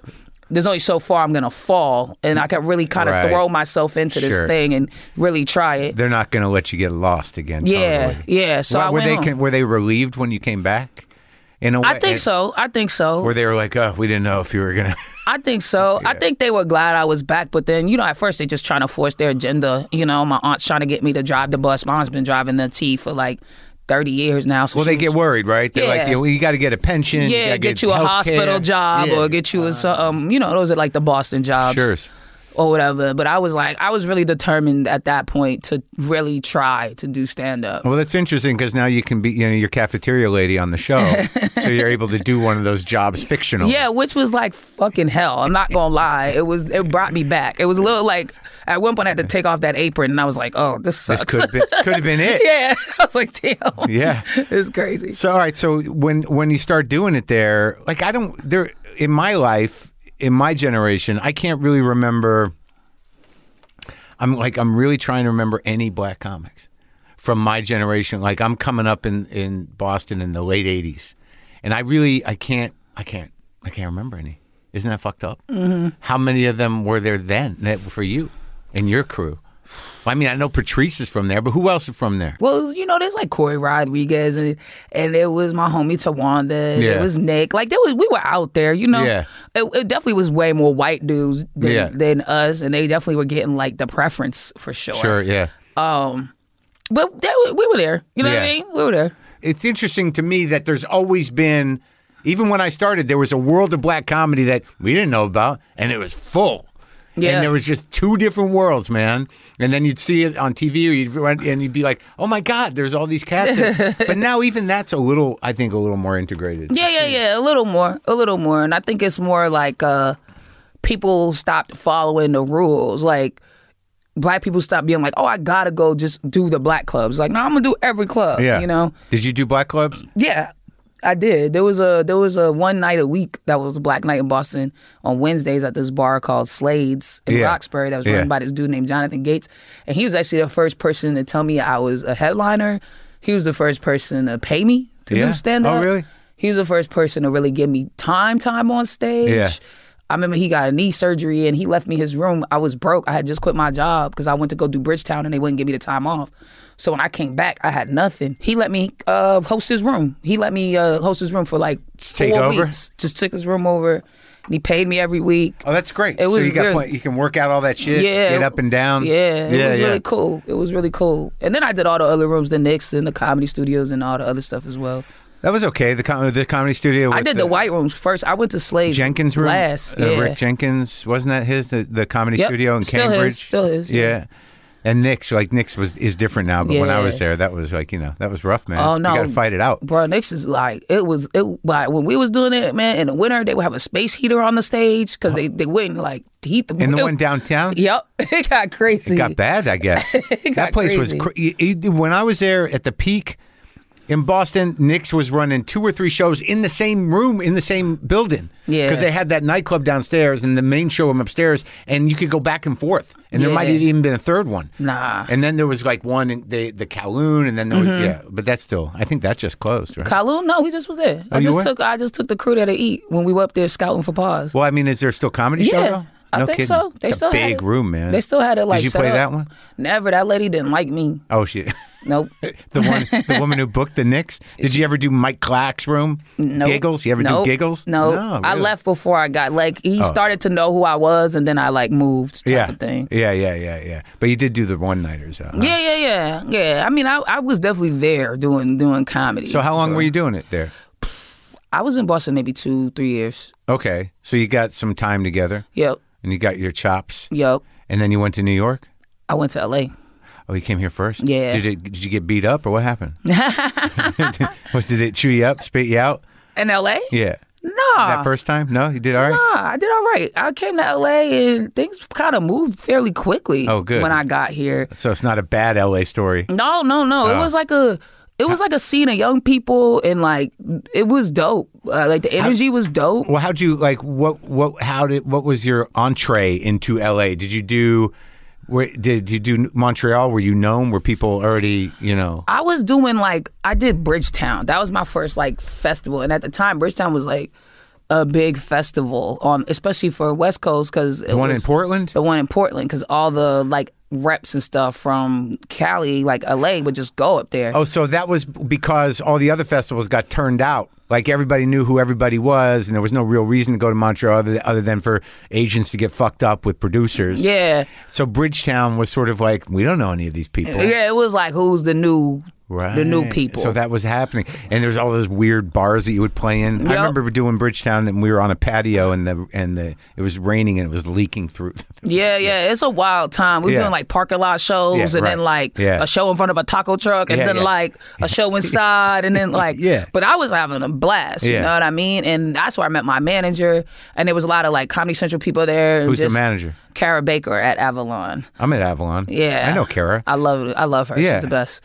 there's only so far I'm gonna fall, and I can really kind of Right. throw myself into this Sure. thing and really try it. They're not going to let you get lost again. Yeah, totally. yeah. So I were went they were they relieved when you came back? In a way, I think so. I think so. Where they were like, "Oh, we didn't know if you were gonna." I think so. I think they were glad I was back, but then you know, at first they just trying to force their agenda. You know, my aunt's trying to get me to drive the bus. My aunt's been driving the T for like thirty years now. So well, they was- get worried, right? They're like, Yeah. you, know, you got to get a pension. you yeah, gotta get, you a hospital care." job Yeah. or get you a um, you know, those are like the Boston jobs. Sure. Or whatever. But I was like, I was really determined at that point to really try to do stand up. Well, that's interesting because now you can be, you know, your cafeteria lady on the show, so you're able to do one of those jobs fictional. Yeah, which was like fucking hell. I'm not gonna lie. It was. It brought me back. It was a little like at one point I had to take off that apron, and I was like, oh, this this sucks. could be, could have been it. yeah, I was like, damn. Yeah. it's crazy. So all right, so when when you start doing it there, like I don't there in my life, in my generation, I can't really remember I'm like I'm really trying to remember any black comics from my generation. Like I'm coming up in in Boston in the late 80s. And I really I can't I can't I can't remember any. Isn't that fucked up? Mm-hmm. How many of them were there then for you and your crew? I mean, I know Patrice is from there, but who else is from there? Well, you know, there's like Corey Rodrigues and and it was my homie Tawanda. and Yeah. It was Nick. Like there was we were out there, you know. Yeah. It, it definitely was way more white dudes than, Yeah. than us, and they definitely were getting like the preference for sure. Sure, yeah. Um, but that, we were there. You know what I mean? We were there. It's interesting to me that there's always been, even when I started, there was a world of black comedy that we didn't know about, and it was full. Yeah. And there was just two different worlds, man. And then you'd see it on TV, or you'd run, and you'd be like, "Oh my God, there's all these cats." there." but now even that's a little, I think, a little more integrated. Yeah, yeah, yeah. A little more, a little more, and I think it's more like uh, people stopped following the rules. Like black people stopped being like, "Oh, I gotta go just do the black clubs." Like, no, I'm gonna do every club. Yeah. you know. Did you do black clubs? Yeah, I did. There was a there was a one night a week that was a black night in Boston on Wednesdays at this bar called Slade's in Yeah. Roxbury that was Yeah. run by this dude named Jonathan Gates, and he was actually the first person to tell me I was a headliner. He was the first person to pay me to Yeah? do stand up. Oh, really? He was the first person to really give me time time on stage. Yeah. I remember he got a knee surgery and he left me his room. I was broke. I had just quit my job because I went to go do Bridgetown and they wouldn't give me the time off. So when I came back, I had nothing. He let me uh, host his room. He let me uh, host his room for like four take over? weeks. Just took his room over. And he paid me every week. Oh, that's great. It so was you got very- plenty- you can work out all that shit, Yeah. get up and down. Yeah, it yeah, was yeah. really cool. It was really cool. And then I did all the other rooms, the Nick's and the comedy studios and all the other stuff as well. That was okay. The com- the comedy studio. I did the, white rooms first. I went to Slade Jenkins room. last. Uh, yeah. Rick Jenkins wasn't that his the, the comedy Yep. studio in Still his, Cambridge? still his, yeah. Yeah. And Nick's like Nick's was is different now, but when I Yeah. was there, that was like you know that was rough, man. Oh, no. you got to fight it out. Bro, Nick's is like it was it like when we was doing it, man. In the winter, they would have a space heater on the stage because they they wouldn't like heat the. And the it- one downtown, Yep, it got crazy. it got bad, I guess. Got that place was crazy. cra- y- y- when I was there at the peak in Boston. Nick's was running two or three shows in the same room in the same building. Yeah. because they had that nightclub downstairs and the main show room upstairs, and you could go back and forth. And there might have even been a third one. Nah. And then there was like one in the the Kowloon, and then there was, Mm-hmm. yeah, but that's still. I think that just closed, right? Kowloon? No, we just was there. Oh, I just took I just took the crew there to eat when we were up there scouting for pause. well, I mean, is there still comedy show yeah, though? I no think kidding. so. They it's still a had big it. room, man. They still had it like. Did you play up. that one? Never. That lady didn't like me. Oh shit. Nope. The one, the woman who booked the Nick's. Did you ever do Mike Clack's room? Nope. Giggles. You ever Nope. do giggles? No, No, I really? Oh. left before I got like he started to know who I was, and then I like moved type Yeah. of thing. Yeah, yeah, yeah, yeah. But you did do the one nighters. Uh, huh? Yeah, yeah, yeah, yeah. I mean, I, I was definitely there doing doing comedy. So how long were you doing it there? I was in Boston maybe two, three years. Okay, so you got some time together, Yep, and you got your chops, yep. and then you went to New York. I went to L.A. Oh, you came here first. Yeah. Did it? Did you get beat up, or what happened? what did it chew you up, spit you out? In L.A. Yeah. Nah, That first time? No, you did all right. I did all right. I came to L.A. and things kind of moved fairly quickly. Oh, good. When I got here. So it's not a bad LA story. No, no, no. It Oh. was like a. It was like a scene of young people, and like it was dope. Uh, like the energy was dope. Well, how'd you like? What? What? How did? What was your entree into LA? Did you do? Where, did you do Montreal? Were you known? Were people already? You know. I was doing like I did Bridgetown. That was my first like festival, and at the time, Bridgetown was like a big festival on, especially for West Coast because The one in Portland. the one in Portland, because all the like reps and stuff from Cali, like LA, would just go up there. Oh, so that was because all the other festivals got turned out. Like everybody knew who everybody was, and there was no real reason to go to Montreal other, other than for agents to get fucked up with producers. Yeah, So Bridgetown was sort of like, we don't know any of these people. yeah. It was like who's the new, Right. the new people. So that was happening, and there's all those weird bars that you would play in. I remember doing Bridgetown, and we were on a patio, and the and the it was raining, and it was leaking through. Yeah, yeah, it's a wild time. We're Yeah. doing like parking lot shows, Yeah, and right. then like Yeah. a show in front of a taco truck, and then like a show inside, and then like Yeah. But I was having a blast. You know what I mean? And that's where I met my manager, and there was a lot of like Comedy Central people there. Who's the just manager? Kara Baker at Avalon. I'm at Avalon. Yeah, I know Kara. I love I love her. Yeah. She's the best.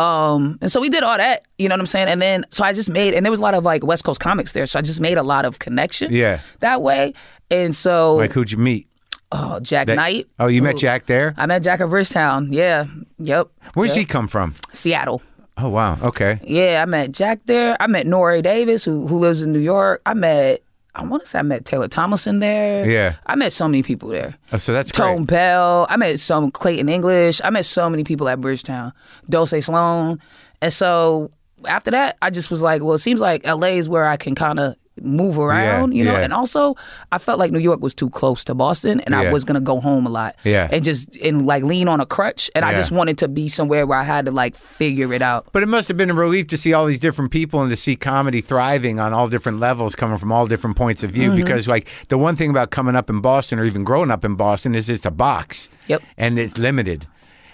Um, and so we did all that, you know what I'm saying? And then so I just made, and there was a lot of like West Coast comics there, so I just made a lot of connections. Yeah. that way. And so, Like who'd you meet? oh, Jak That- Knight. Oh, you met Jak there. I met Jak at Bridgetown. Yeah. Yep. Where's Yep. he come from? Seattle. Oh wow. Okay. Yeah, I met Jak there. I met Nore Davis, who who lives in New York. I met I want to say I met Taylor Tomlinson there. Yeah. I met so many people there. Oh, so that's Tone great. Bell. I met some Clayton English. I met so many people at Bridgetown. Dulce Sloan. And so after that, I just was like, well, it seems like LA is where I can kind of move around, you know? yeah. And also, I felt like New York was too close to Boston and Yeah. I was to go home a lot. Yeah. And just, and like lean on a crutch. And I just wanted to be somewhere where I had to like figure it out. But it must have been a relief to see all these different people and to see comedy thriving on all different levels, coming from all different points of view. Mm-hmm. Because, like, the one thing about coming up in Boston or even growing up in Boston is it's a box. Yep. And it's limited.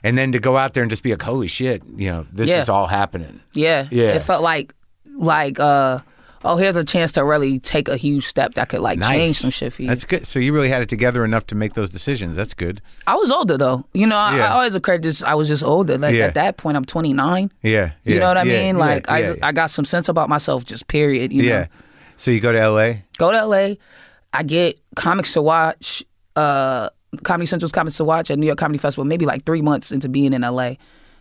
And then to go out there and just be like, holy shit, you know, this Yeah. is all happening. Yeah. Yeah. It felt like, like, uh, oh, here's a chance to really take a huge step that could like Nice. change some shit for you. That's good. So you really had it together enough to make those decisions. That's good. I was older though. You know, I, Yeah. I always accredit this. I was just older. Like Yeah. at that point, I'm 29. Yeah. You know what I yeah, mean? yeah, Like I, yeah, I got some sense about myself. Just period. You yeah. know, So you go to LA? go to LA. I get comics to watch. Uh, Comedy Central's comics to watch at New York Comedy Festival. Maybe like three months into being in LA.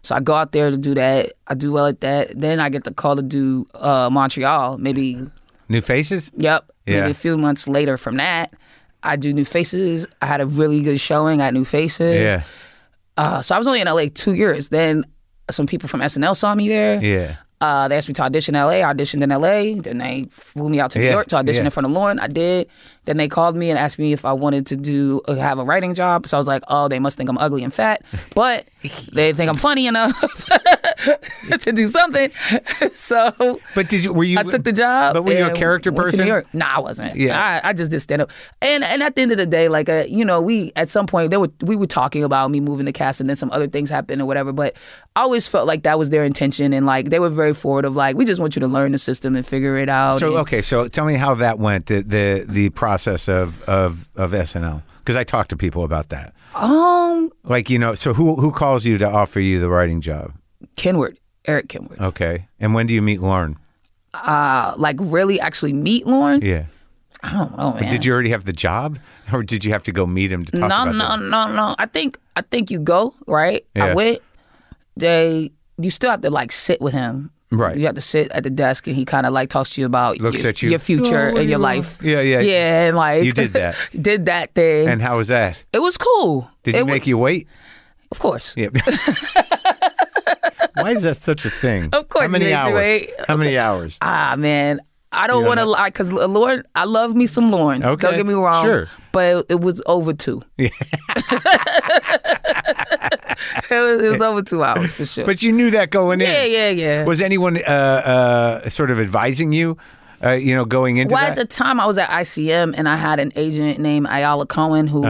So I go out there to do that. I do well at that. Then I get the call to do uh, Montreal. Maybe New faces? Yep. Yeah. Maybe a few months later from that, I do New Faces. I had a really good showing at New Faces. Yeah. Uh, so I was only in LA two years. Then some people from SNL saw me there. Yeah. Uh, they asked me to audition in LA. I auditioned in LA. Then they flew me out to New Yeah, York to audition yeah. in front of Lorne. I did. Then they called me and asked me if I wanted to do uh, have a writing job. So I was like, oh, they must think I'm ugly and fat, but they think I'm funny enough to do something. so But did you, were you, I took the job. But were you a character person? No, Nah, I wasn't. Yeah. I, I just did stand up. And and at the end of the day, like uh, you know, we at some point they were we were talking about me moving the cast, and then some other things happened or whatever. But I always felt like that was their intention, and like they were very forward of like we just want you to learn the system and figure it out. So and- okay, so tell me how that went the the, the process of of of SNL because I talked to people about that. um, Like you know, so who who calls you to offer you the writing job? Kenward, Erik Kenward, Okay, and when do you meet Lorne? uh, like really actually meet Lorne. Yeah, I don't know, man. did you already have the job, or did you have to go meet him to talk no, about no, that? no, no. I think I think you go right. Yeah. I went. They you still have to like sit with him. Right. You have to sit at the desk and he kind of like talks to you about Looks your, at you. your future Oh, and your you life. Yeah, yeah. yeah. And like You did that. did that thing. And how was that? it was cool. Did It you wa- make you wait? Of course. Yeah. Why is that such a thing? Of course How many makes you hours? wait. How many hours? Ah man, I don't want to lie because Lorne, I love me some Lorne. Okay, Don't get me wrong. sure. But it, it was over two. it, was, it was over two hours for sure. But you knew that going in. yeah, yeah, yeah. Was anyone uh, uh, sort of advising you, uh, you know, going into Well, at the time, I was at ICM, and I had an agent named Ayala Cohen who.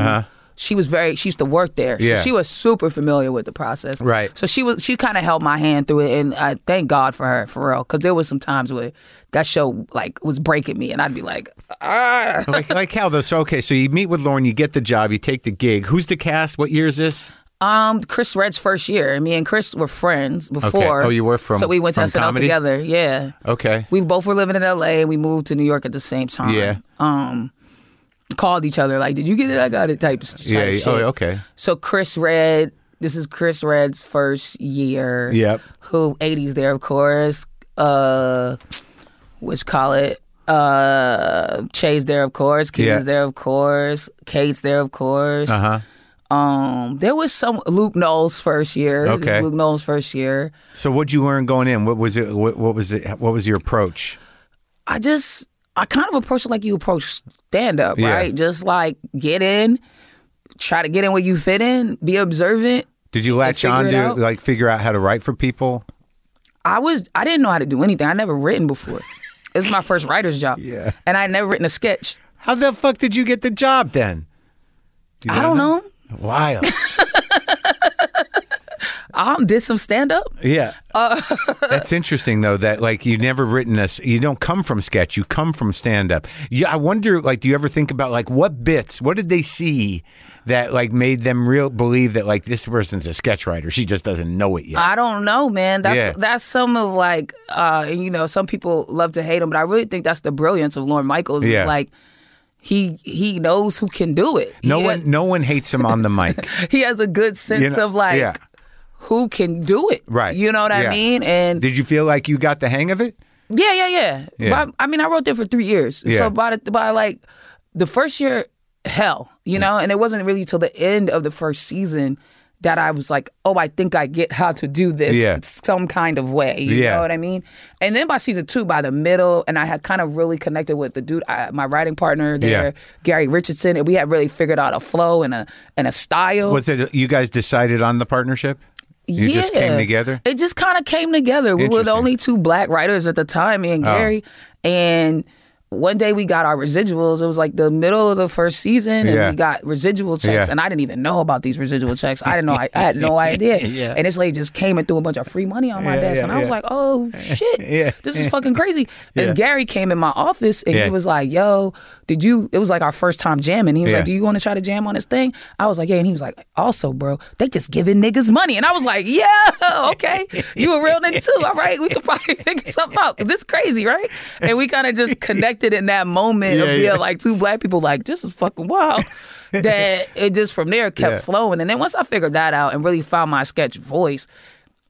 She was very. She used to work there, Uh-huh. Yeah. so she was super familiar with the process. Right. So she was. She kind of held my hand through it, and I thank God for her, for real, because there was some times where that show like was breaking me, and I'd be like, ah. like, like how though? So okay, so you meet with Lorne, you get the job, you take the gig. Who's the cast? What year is this? Um, Chris Redd's first year. Me and Chris were friends before. Oh, you were from- So we went to SNL comedy? together. Yeah. Okay. We both were living in LA, and we moved to New York at the same time. Yeah. Um, called each other like, "Did you get it? I got it." Type. type Yeah. Shit. Oh, okay. So Chris Redd, this is Chris Redd's first year. Yep. Who Aidy's there, of course. Uh, which call it? Uh, Che's there, of course. Keenan's Yeah. there, of course. Kate's there, of course. Uh huh. Um, there was some Luke Null's first year. Okay. Luke Null's first year. So what'd you learn going in? What was it? What, what was it? What was your approach? I just I kind of approach it like you approach stand up, Yeah. right? Just like get in, try to get in where you fit in, be observant. Did you latch on to out? like figure out how to write for people? I was I didn't know how to do anything. I never written before. it was my first writer's job. Yeah. And I would never written a sketch. How the fuck did you get the job then? You I don't know. Wild. I did some stand up. Yeah. Uh, That's interesting though that like you never written a you don't come from sketch, you come from stand up. Yeah, I wonder like do you ever think about like what bits, what did they see that like made them real believe that like this person's a sketch writer. She just doesn't know it yet. I don't know, man. That's Yeah. that's some of like uh you know, some people love to hate him, but I really think that's the brilliance of Lorne Michaels. Yeah. Is like he he knows who can do it. no he one has, no one hates him on the mic. he has a good sense You know- of like yeah. who can do it. Right. You know what Yeah. I mean? And Did you feel like you got the hang of it? Yeah, yeah, yeah. Yeah. By, I mean, I wrote there for three years. Yeah. So by the, by like the first year, hell, you know, and it wasn't really till the end of the first season that I was like, oh, I think I get how to do this Yeah. some kind of way. You Yeah. know what I mean? And then by season two, by the middle, and I had kind of really connected with the dude, I, my writing partner there, Yeah. Gary Richardson, and we had really figured out a flow and a and a style. Was it you guys decided on the partnership? You just came Yeah. together? It just kind of came together. We were the only two black writers at the time, me and Oh. Gary. And one day we got our residuals. It was like the middle of the first season, and Yeah. we got residual checks. Yeah. And I didn't even know about these residual checks. I didn't know. I, I had no idea. Yeah. And this lady just came and threw a bunch of free money on my desk, and I was like, "Oh shit, Yeah. this is fucking crazy." And Gary came in my office, and he was like, "Yo, did you?" It was like our first time jamming. He was like, "Do you want to try to jam on this thing?" I was like, "Yeah," and he was like, "Also, bro, they just giving niggas money," and I was like, "Yeah, okay, you a real nigga too. All right, we could probably figure something out. This crazy, right?" And we kind of just connected in that moment of being yeah. like two black people, like this is fucking wild. that it just from there kept Yeah. flowing, and then once I figured that out and really found my sketch voice.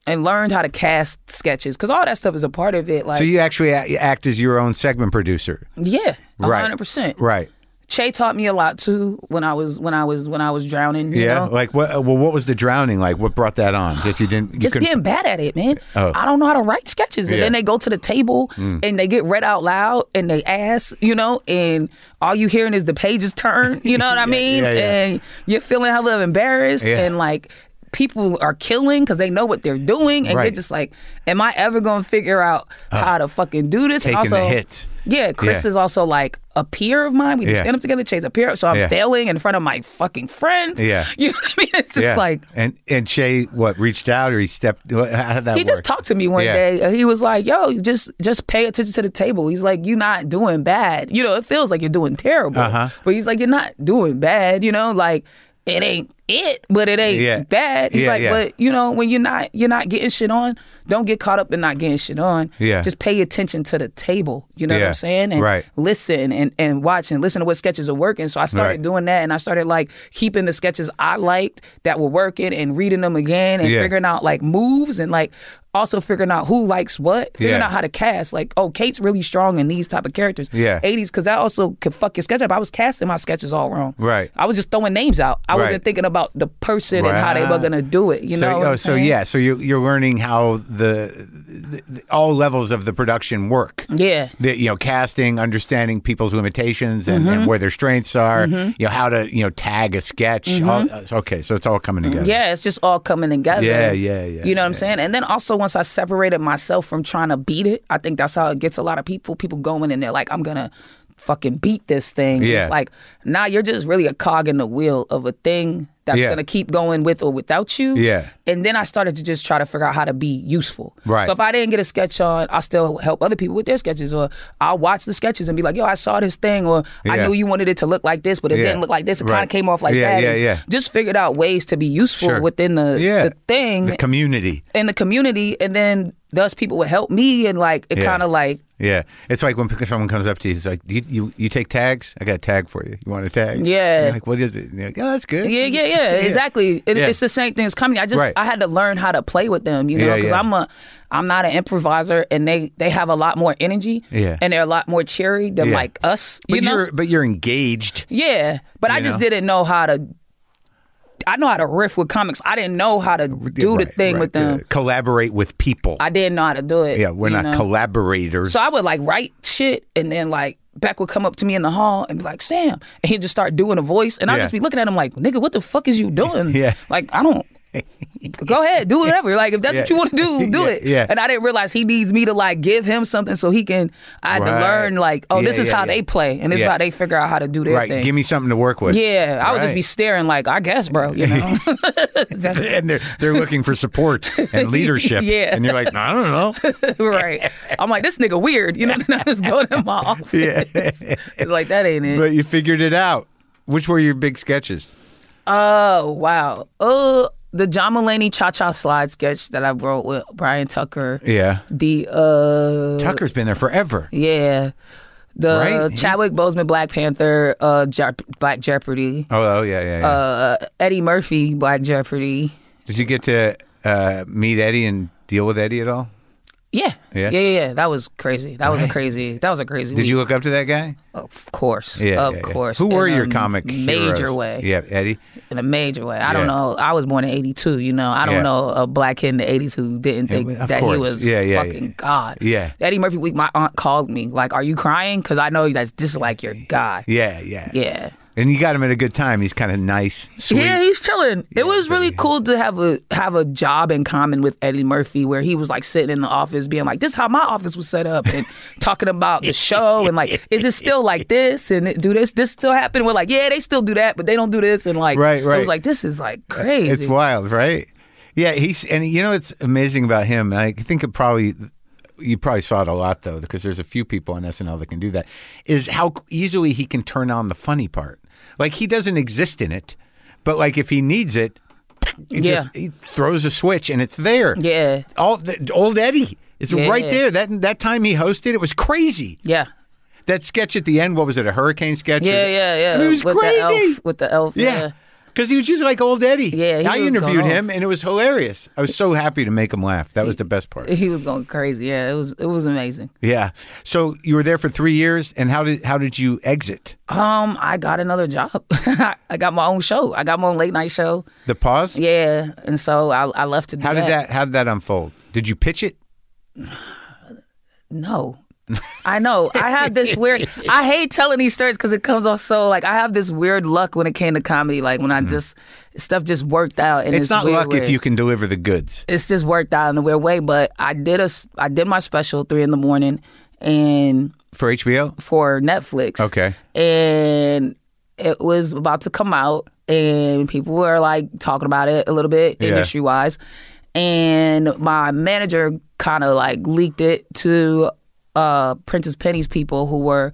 And learned how to cast sketches because all that stuff is a part of it. Like, So you actually act as your own segment producer, yeah, Right. hundred percent. right? Che taught me a lot too when I was when I was when I was drowning. You yeah. know? Like what? Well, what was the drowning like? What brought that on? Just you didn't. You just couldn't- being bad at it, man. Oh. I don't know how to write sketches, and Yeah. Mm. then they go to the table and they get read out loud, and they ask, you know, and all you hearing is the pages turn. You know what I mean? yeah, yeah. And you're feeling hella embarrassed, and like people are killing because they know what they're doing, and Right. Uh, you're just like, am I ever gonna figure out how to fucking do this? Taking and also, hits. Yeah, Chris Yeah. is also like a peer of mine. We do Yeah. stand up together, Che's a peer, so I'm Yeah. failing in front of my fucking friends. Yeah. you know what I mean? It's just like. and and Che, what reached out or he stepped? How did that He work? just talked to me one day. He was like, "Yo, just just pay attention to the table." He's like, "You're not doing bad. You know, it feels like you're doing terrible, Uh-huh. but he's like, you're not doing bad. You know, like it ain't it, but it ain't Yeah. bad. He's Yeah, like, yeah. but you know, when you're not you're not getting shit on, don't get caught up in not getting shit on. Yeah. just pay attention to the table. You know what I'm saying? And Right. listen and and watch and listen to what sketches are working. So I started Right. doing that, and I started like keeping the sketches I liked that were working and reading them again and figuring out like moves and like also figuring out who likes what, figuring Yeah. out how to cast. Like, oh, Kate's really strong in these type of characters. Yeah. Aidy's, because that also could fuck your sketch up. I was casting my sketches all wrong. Right. I was just throwing names out. I Right. wasn't thinking about the person and how they were gonna do it. You so, know? oh, so yeah, so you're you're learning how the, the, the- all levels of the production work. Yeah. The, you know, casting, understanding people's limitations and, Mm-hmm. and where their strengths are. You know, how to you know tag a sketch. All, okay, so it's all coming together. Mm-hmm. Yeah, it's just all coming together. Yeah, yeah, yeah, You know what I'm saying? And then also once I separated myself from trying to beat it, I think that's how it gets a lot of people. People going and they're like, I'm gonna fucking beat this thing. Yeah. It's like, nah, you're just really a cog in the wheel of a thing that's Yeah. gonna keep going with or without you. Yeah. And then I started to just try to figure out how to be useful. Right. So if I didn't get a sketch on, I still help other people with their sketches, or I'll watch the sketches and be like, yo, I saw this thing, or I knew you wanted it to look like this, but it Yeah. didn't look like this. It kind of came off like Yeah, that. yeah, yeah. Just figured out ways to be useful Sure. within the Yeah. the thing The community. in the community, and then thus people would help me, and like it Yeah. kind of like Yeah, it's like when someone comes up to you, it's like, you, you you take tags? I got a tag for you. You want a tag? Yeah. Like, what is it? Like, oh, that's good. yeah, yeah, yeah, exactly. It, Yeah. It's the same thing as comedy. I just Right. I had to learn how to play with them, you know, because yeah. I'm a I'm not an improviser, and they they have a lot more energy, Yeah. and they're a lot more cheery than Yeah. like us, But you know. you're but you're engaged. Yeah, but I You just know? didn't know how to. I know how to riff with comics. I didn't know how to do the thing right, with them. collaborate with people. I didn't know how to do it. yeah, we're not know? collaborators. So I would like write shit, and then like Beck would come up to me in the hall and be like, "Sam," and he'd just start doing a voice, and I'd Yeah. just be looking at him like, "Nigga, what the fuck is you doing?" Yeah. like I don't. Go ahead, do whatever. Like if that's what you want to do, do Yeah, it. yeah. And I didn't realize he needs me to like give him something so he can. I had Right. to learn like, oh, Yeah, this is yeah, how yeah. they play, and this Yeah. is how they figure out how to do their right. thing. Give me something to work with. Yeah, I would just be staring like, I guess, bro. You know, and they're they're looking for support and leadership. Yeah. And you're like, I don't know. right. I'm like, this nigga weird. You know, I just go to my office. Yeah. It's like that ain't it. but you figured it out. Which were your big sketches? Oh wow. Uh, the John Mulaney Cha Cha Slide sketch that I wrote with Bryan Tucker. Yeah. The uh, Tucker's been there forever. yeah. The Right? Chadwick Boseman Black Panther, uh, Je- Black Jeopardy. Oh, oh yeah, yeah, yeah. Uh, Eddie Murphy Black Jeopardy. Did you get to uh, meet Eddie and deal with Eddie at all? Yeah. Yeah? yeah, yeah, yeah. That was crazy. That was a Right. crazy. That was a crazy. Did week. you look up to that guy? Of course. Yeah, of yeah, yeah. course. Who were In your a comic major heroes? way? Yeah, Eddie. In a major way. I Yeah. don't know. I was born in '82. You know, I don't Yeah. know a black kid in the '80s who didn't think of that course. he was Yeah, yeah, fucking yeah. God. Yeah. Eddie Murphy week. My aunt called me like, "Are you crying?" Because I know that's just like your God. Yeah, yeah, Yeah. And you got him at a good time. He's kind of nice, sweet. Yeah, he's chilling. Yeah, it was really cool to have a have a job in common with Eddie Murphy, where he was like sitting in the office, being like, "This is how my office was set up," and talking about the show and like, "Is it still like this?" and do this this still happen? We're like, "Yeah, they still do that, but they don't do this." And like, Right, right. It was like this is like uh, crazy. It's wild, right? Yeah, he's and you know it's amazing about him. I think it probably you probably saw it a lot though, because there's a few people on SNL that can do that. Is how easily he can turn on the funny part. Like he doesn't exist in it, but like if he needs it, he Yeah. just he throws a switch and it's there. Yeah, All the, old Eddie. is Yeah. right there. That that time he hosted, it was crazy. yeah, That sketch at the end, what was it? A hurricane sketch? yeah, yeah, yeah. I mean, it was with crazy. The elf, with the elf. Yeah. Because he was just like old Eddie. Yeah, he I interviewed him and it was hilarious. I was so happy to make him laugh. That was the best part. He was going crazy. Yeah, it was it was amazing. Yeah. So you were there for three years, and how did how did you exit? Um, I got another job. I got my own show. I got my own late night show. The pause. Yeah, and so I, I left to do How did that how did that unfold? Did you pitch it? No. I know. I have this weird. I hate telling these stories because it comes off so like I have this weird luck when it came to comedy. Like when I just stuff just worked out. And Mm-hmm. It's not weird luck if you can deliver the goods. It's just worked out in a weird way. But I did a I did my special three in the morning, and For HBO? for Netflix. Okay. and it was about to come out and people were like talking about it a little bit Yeah. industry wise and my manager kind of like leaked it to uh prentice penny's people who were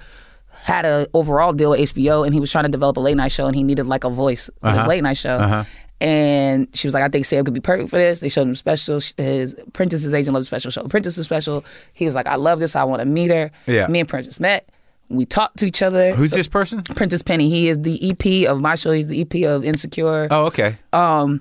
had a overall deal with hbo and he was trying to develop a late night show and he needed like a voice for his late night show Uh-huh. and she was like, I think Sam could be perfect for this. They showed him special. His Prentice's agent loved special show. Prentice is special. He was like, I love this. I want to meet her. Yeah. Me and Prentice met. We talked to each other. Who's this person? Prentice Penny. He is the EP of my show. He's the EP of Insecure. Oh, okay. Um,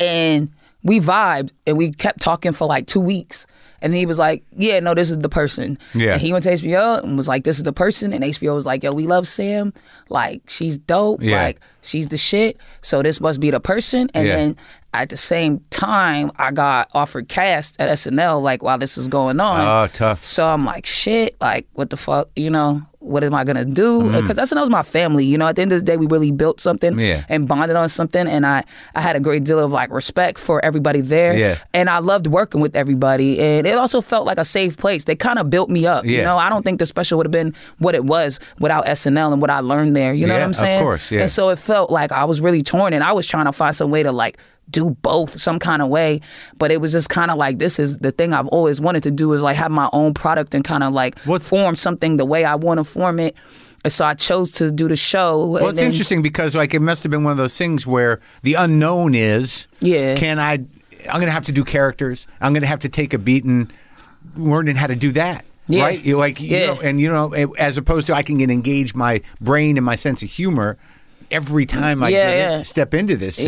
And we vibed and we kept talking for like two weeks. And he was like, Yeah, no, this is the person. Yeah. And he went to HBO and was like, This is the person. And HBO was like, Yo, we love Sam. Like, she's dope. Yeah. Like, she's the shit. So this must be the person. And Yeah. then at the same time, I got offered cast at SNL, like, while this is going on. Oh, tough. So I'm like, shit, like, what the fuck, you know, what am I gonna do? Because Mm. Because SNL's my family, you know. At the end of the day, we really built something Yeah. and bonded on something, and I, I had a great deal of like respect for everybody there, Yeah. and I loved working with everybody, and it also felt like a safe place. They kind of built me up, Yeah. you know. I don't think the special would have been what it was without SNL and what I learned there. You know Yeah, what I'm saying? of course, yeah. And so it felt like I was really torn, and I was trying to find some way to like do both some kind of way but it was just kind of like this is the thing i've always wanted to do is like have my own product and kind of like What- form something the way i want to form it and so i chose to do the show Well, it's interesting because like it must have been one of those things where the unknown is. Yeah. Can I? I'm to have to do characters. I'm to have to take a beating, learning how to do that. Yeah. Right. You like you Yeah. know, and you know, as opposed to I can get engage my brain and my sense of humor every time I Yeah, yeah. step into this thing.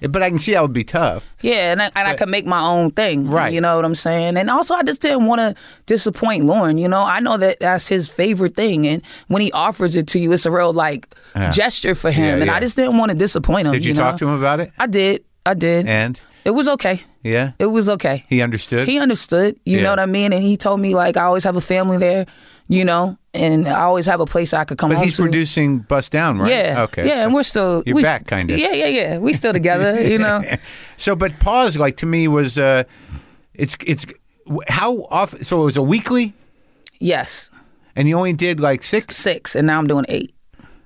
Yeah. But I can see how it would be tough. yeah and I, and I could make my own thing Right. you know what i'm saying and also i just didn't want to disappoint lorne you know i know that that's his favorite thing and when he offers it to you it's a real like gesture for him and i just didn't want to disappoint him Did you, know? talk to him about it? i did i did And it was okay yeah, it was okay he understood. he understood you know what i mean and he told me like i always have a family there you know and i always have a place i could come but he's to producing Bust Down, right? yeah Okay. yeah so- and we're still You're we, back, kinda. yeah yeah yeah we still together you know So, but pause like to me was uh, it's it's how often? So it was a weekly, yes and you only did like six. six and now i'm doing eight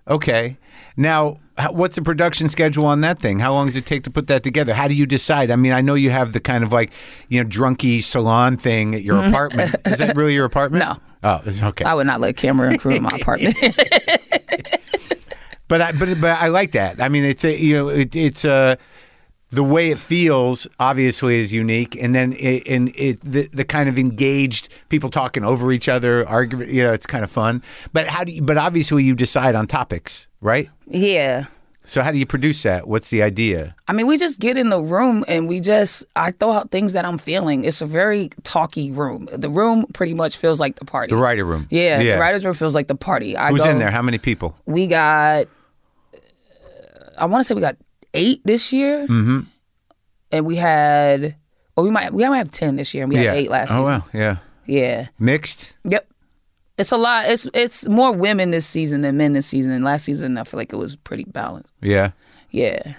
Okay. Now, what's the production schedule on that thing? How long does it take to put that together? How do you decide? I mean, I know you have the kind of like you know drunky salon thing at your mm-hmm. apartment. Is that really your apartment? No. Oh, it's okay. i would not let camera and crew in my apartment But I, but but I like that. I mean, it's a you know it, it's a the way it feels obviously is unique, and then it, and it the, the kind of engaged people talking over each other, argument. You know, it's kind of fun. But how do you? But obviously, you decide on topics, right? Yeah So how do you produce that? What's the idea? I mean, we just get in the room and we just I throw out things that I'm feeling. It's a very talky room. The room pretty much feels like the party. The writer room. Yeah, the writers room feels like the party. I Who's go- in there? How many people? We got, I want to say we got eight this year, mm-hmm. and we had, or we might we might have ten this year, and we had eight last year. oh season. wow, yeah. Yeah, Mixed. yep. It's a lot. It's it's more women this season than men this season. And last season, I feel like it was pretty balanced. Yeah. Yeah.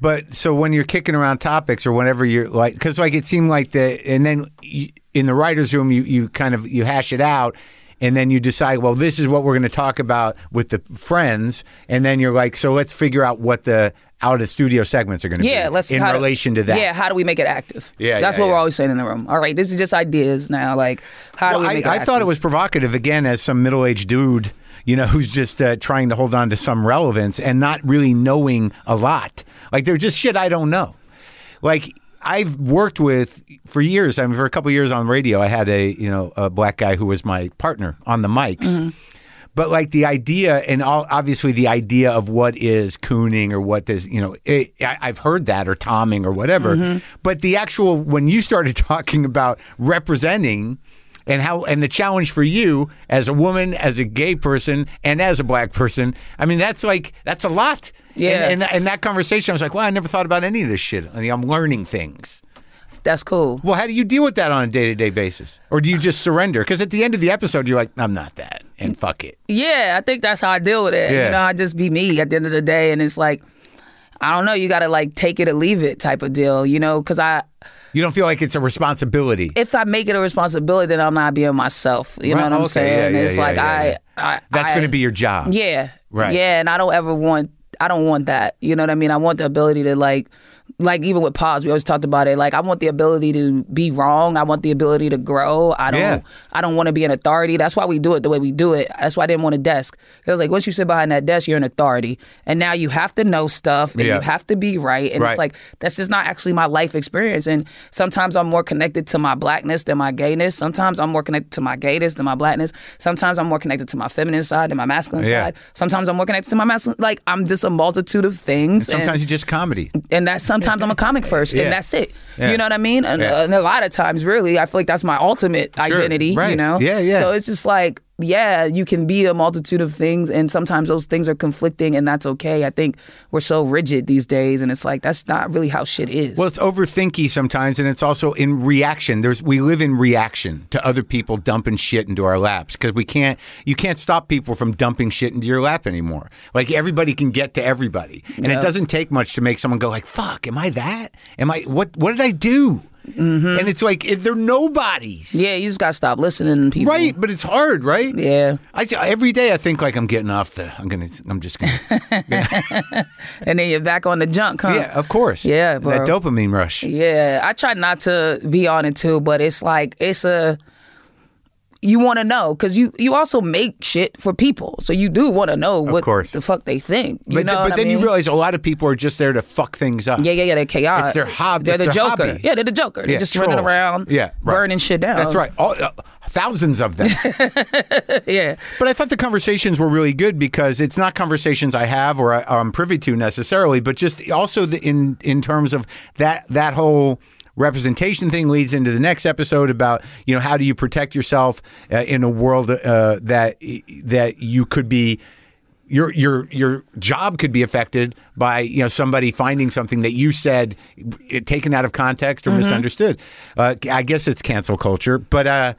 But so when you're kicking around topics or whenever you're like, because like it seemed like the, and then you, in the writers' room you you kind of you hash it out, and then you decide, well, this is what we're going to talk about with the friends, and then you're like, so let's figure out what the out of studio segments are going to Yeah, be let's in relation to that. Yeah, how do we make it active? Yeah, that's yeah, what yeah. we're always saying in the room. All right, this is just ideas now. Like, how do Well, we I, make it I thought it was provocative again as some middle-aged dude, you know, who's just uh, trying to hold on to some relevance and not really knowing a lot. Like they're just shit I don't know. Like I've worked with for years. I mean, for a couple years on radio, I had a you know a black guy who was my partner on the mics. Mm-hmm. But like the idea, and all, obviously the idea of what is cooning or what is, you know, it, I, I've heard that or tomming or whatever. Mm-hmm. But the actual when you started talking about representing and how and the challenge for you as a woman, as a gay person, and as a black person, I mean that's like that's a lot. Yeah. And, and, and that conversation, I was like, well, I never thought about any of this shit. I mean, I'm learning things. That's cool. Well, how do you deal with that on a day to day basis? Or do you just surrender? Because at the end of the episode, you're like, I'm not that, and fuck it. Yeah, I think that's how I deal with it. Yeah. You know, I just be me at the end of the day, and it's like, I don't know, you got to like take it or leave it type of deal. You know, because I You don't feel like it's a responsibility. if I make it a responsibility, then I'm not being myself. You know Right, what I'm okay, saying? yeah, yeah, it's like I. I, That's I- to be your job. Yeah. Right. Yeah, and I don't ever want I don't want that. You know what I mean? I want the ability to like like even with pause, we always talked about it. Like I want the ability to be wrong. I want the ability to grow. I don't Yeah. I don't want to be an authority. That's why we do it the way we do it. That's why I didn't want a desk. It was like once you sit behind that desk, you're an authority. And now you have to know stuff and Yeah. you have to be right. And Right. it's like that's just not actually my life experience. And sometimes I'm more connected to my blackness than my gayness. Sometimes I'm more connected to my gayness than my blackness. Sometimes I'm more connected to my feminine side than my masculine Yeah. side. Sometimes I'm more connected to my masculine. Like I'm just a multitude of things. Sometimes and, you just comedy. and that's sometimes I'm a comic first, Yeah. and that's it. Yeah. You know what I mean? And, Yeah. Uh, and a lot of times, really, I feel like that's my ultimate identity. You know? Yeah, yeah. So it's just like, yeah, you can be a multitude of things, and sometimes those things are conflicting, and that's okay. I think we're so rigid these days, and it's like that's not really how shit is. Well, it's overthinky sometimes, and it's also in reaction. There's we live in reaction to other people dumping shit into our laps because we can't. You can't stop people from dumping shit into your lap anymore. Like everybody can get to everybody, and Yeah. it doesn't take much to make someone go like, "Fuck, am I that? Am I what? What did I do?" Mm-hmm. And it's like they're nobodies, yeah, you just gotta stop listening to people. right? But it's hard, right? Yeah, I every day I think like I'm getting off the. I'm gonna. I'm just gonna. and then you're back on the junk, huh? yeah, of course. Yeah, bro. that dopamine rush. Yeah, I try not to be on it too, but it's like it's a you want to know because you you also make shit for people, so you do want to know what course. the fuck they think. You But, know but then you realize a lot of people are just there to fuck things up. Yeah, yeah, yeah. They're chaotic. It's their hob- They're the Joker. hobby. Yeah, they're the Joker. They're just running around, Yeah, right. burning shit down. That's right. All, uh, thousands of them. Yeah, but I thought the conversations were really good because it's not conversations I have or I, I'm privy to necessarily, but just also the, in in terms of that that whole representation thing leads into the next episode about you know how do you protect yourself uh, in a world uh, that that you could be your your your job could be affected by you know somebody finding something that you said taken out of context or misunderstood. Uh, I guess it's cancel culture, but uh,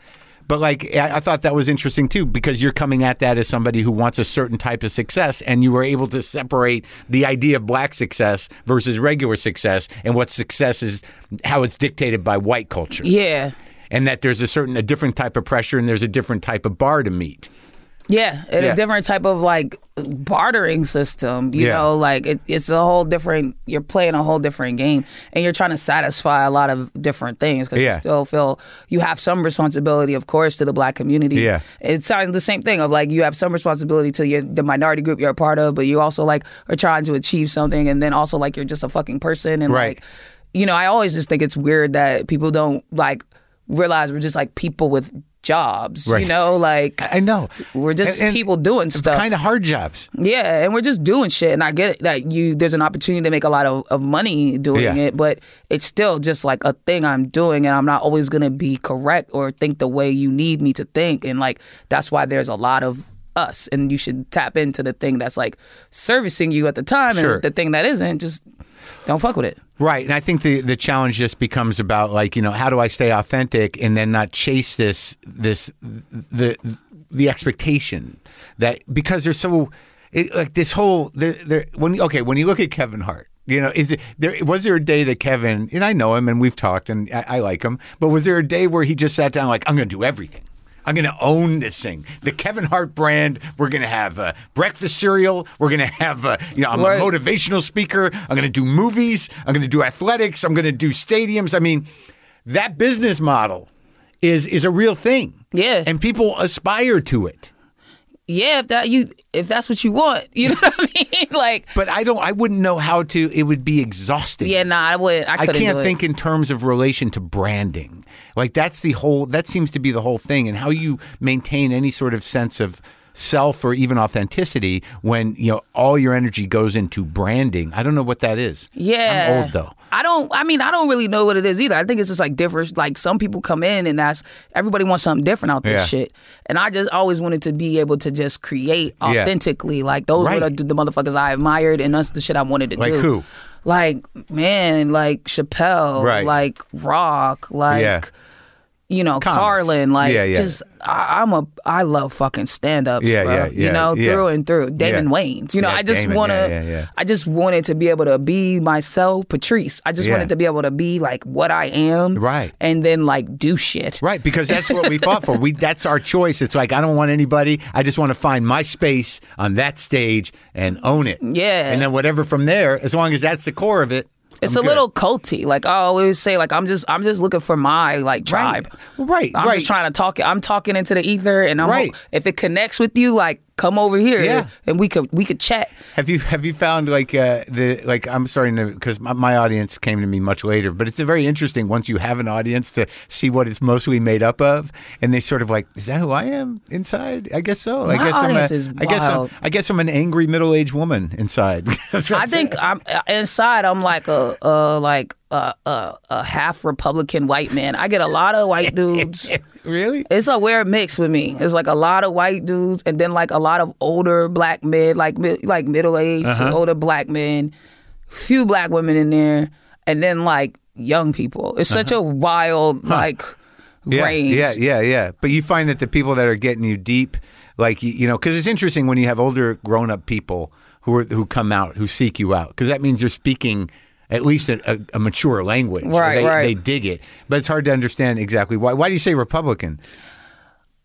but like I, I thought that was interesting too because you're coming at that as somebody who wants a certain type of success, and you were able to separate the idea of black success versus regular success, and what success is, how it's dictated by white culture, yeah, and that there's a certain a different type of pressure and there's a different type of bar to meet. Yeah. And Yeah. a different type of like bartering system. You Yeah. know, like it, it's a whole different. You're playing a whole different game, and you're trying to satisfy a lot of different things because Yeah. you still feel you have some responsibility, of course, to the black community. Yeah. it sounds the same thing of like you have some responsibility to your, the minority group you're a part of, but you also like are trying to achieve something, and then also like you're just a fucking person, and Right. like you know, I always just think it's weird that people don't like realize we're just like people with jobs. Right. You know, like I know. we're just And- and people doing stuff. Kind of hard jobs. Yeah, and we're just doing shit. And I get it, that you there's an opportunity to make a lot of, of money doing Yeah. it, but it's still just like a thing I'm doing and I'm not always gonna be correct or think the way you need me to think. And like that's why there's a lot of us and you should tap into the thing that's like servicing you at the time Sure. and the thing that isn't, just don't fuck with it. Right. And I think the, the challenge just becomes about like, you know, how do I stay authentic and then not chase this this the the expectation that because there's so it, like this whole the, the when okay, when you look at Kevin Hart, you know, is it there was there a day that Kevin and I know him and we've talked and I, I like him, but was there a day where he just sat down like I'm going to do everything? I'm going to own this thing. The Kevin Hart brand. We're going to have uh, breakfast cereal. We're going to have, uh, you know, I'm Right. a motivational speaker. I'm going to do movies. I'm going to do athletics. I'm going to do stadiums. I mean, that business model is is a real thing. Yeah. and people aspire to it. Yeah, if that you if that's what you want, you know what I mean? like But I don't. I wouldn't know how to. It would be exhausting. yeah, nah, I would I I can't do it. think in terms of relation to branding. Like that's the whole. That seems to be the whole thing, and how you maintain any sort of sense of self or even authenticity when you know all your energy goes into branding. I don't know what that is. Yeah. I'm old though. I don't I mean I don't really know what it is either. I think it's just like different like some people come in and that's everybody wants something different out this Yeah. shit. And I just always wanted to be able to just create Yeah. authentically. Like those were the, the motherfuckers I admired and that's the shit I wanted to do. Like do. who? Like man, like Chappelle, Right. like Rock, like Yeah. You know, Comics. Carlin, like Yeah, yeah. just I, I'm a I love fucking stand ups, Yeah, bro. yeah, You know, yeah. through and through. Damon Yeah. Wayans. You know, Yeah, I just Damon, wanna yeah, yeah, yeah. I just wanted to be able to be myself, Patrice. I just Yeah. wanted to be able to be like what I am. Right. And then like do shit. Right, because that's what we fought for. We that's our choice. It's like I don't want anybody. I just want to find my space on that stage and own it. Yeah. And then whatever from there, as long as that's the core of it. It's I'm a good. little culty. Like I always say, like I'm just I'm just looking for my like tribe. Right, I'm right. just trying to talk. I'm talking into the ether, and I'm Right. if it connects with you, like come over here, Yeah. and we could we could chat. Have you have you found like uh, the like I'm starting to because my, my audience came to me much later, but it's very interesting once you have an audience to see what it's mostly made up of, and they sort of like, is that who I am inside? I guess so. I guess audience I'm is a, I guess I'm. I guess I'm an angry middle aged woman inside. I think I'm uh, inside. I'm like a, uh like a, a a half Republican white man. I get a lot of white dudes. really. It's a weird mix with me. It's like a lot of white dudes, and then like a lot of older black men, like like middle aged Uh-huh. older black men, few black women in there, and then like young people. It's such a wild like Uh-huh. Yeah, range. yeah, yeah, yeah. But you find that the people that are getting you deep, like you, know, because it's interesting when you have older grown up people who are who come out who seek you out because that means they're speaking at least a, a, a mature language. Right, they, right. They dig it, but it's hard to understand exactly why. Why do you say Republican?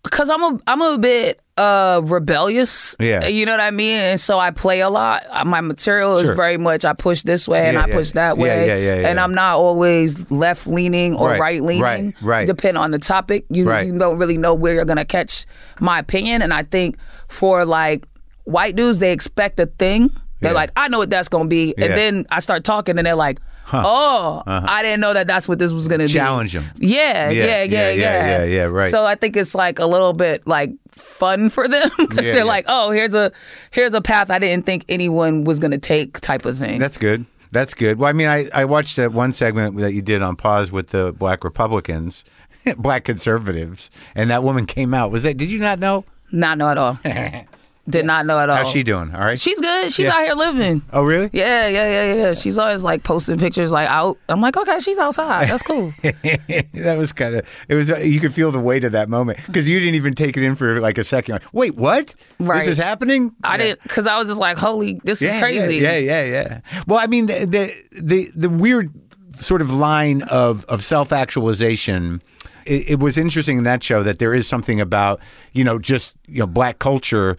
because I'm a I'm a bit uh rebellious. Yeah. you know what I mean. And so I play a lot. My material Sure. is very much I push this way and Yeah, I yeah. push that Yeah, way. yeah, yeah, yeah. And I'm not always left leaning or Right, right leaning. right, right. Depend on the topic. You, Right. you don't really know where you're gonna catch my opinion. And I think for like white dudes, they expect a thing. They're Yeah. like, I know what that's gonna be, Yeah. and then I start talking, and they're like, "Oh, I didn't know that that's what this was gonna be." Uh-huh. Challenge 'em. Yeah, Yeah, yeah, yeah, yeah, yeah, yeah, yeah, yeah, right. So I think it's like a little bit like fun for them because Yeah, they're yeah. like, "Oh, here's a here's a path I didn't think anyone was gonna take," type of thing. That's good. That's good. Well, I mean, I, I watched that one segment that you did on pause with the black Republicans, black conservatives, and that woman came out. Was that? Did you not know? not know at all. Did not know at all. How's she doing? All right. She's good. She's Yeah. out here living. oh, really? Yeah, yeah, yeah, yeah. She's always like posting pictures like out. I'm like, okay, she's outside. That's cool. that was kind of it was you could feel the weight of that moment because you didn't even take it in for like a second like, wait what Right. this is happening I Yeah. didn't because I was just like, holy, this yeah, is crazy. yeah yeah yeah yeah well i mean the the the, the weird sort of line of of self-actualization it, it was interesting in that show that there is something about you know just you know black culture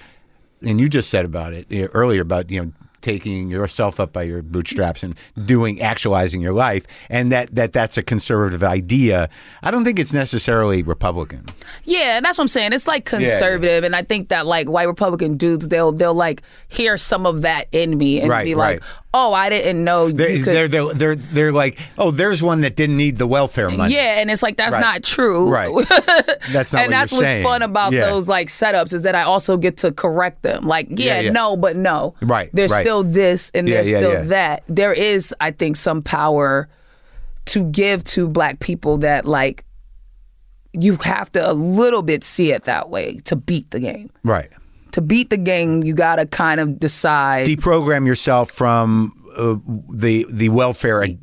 and you just said about it you know, earlier about you know taking yourself up by your bootstraps and doing actualizing your life and that, that that's a conservative idea i don't think it's necessarily republican Yeah, that's what I'm saying. It's like conservative, and I think that like white Republican dudes, they'll they'll like hear some of that in me and Right, be like, right. Oh, I didn't know you They're, could. they're, they're, they're, they're like, oh, there's one that didn't need the welfare money. yeah, and it's like that's Right. not true. Right. That's not and what that's what's saying. fun about Yeah. those like setups is that I also get to correct them. Like, yeah, Yeah, yeah. no, but no. Right, There's right. still this and there's still that. There is, I think, some power to give to black people that like you have to a little bit see it that way to beat the game. Right. To beat the game, you gotta kind of decide. Deprogram yourself from uh, the the welfare i-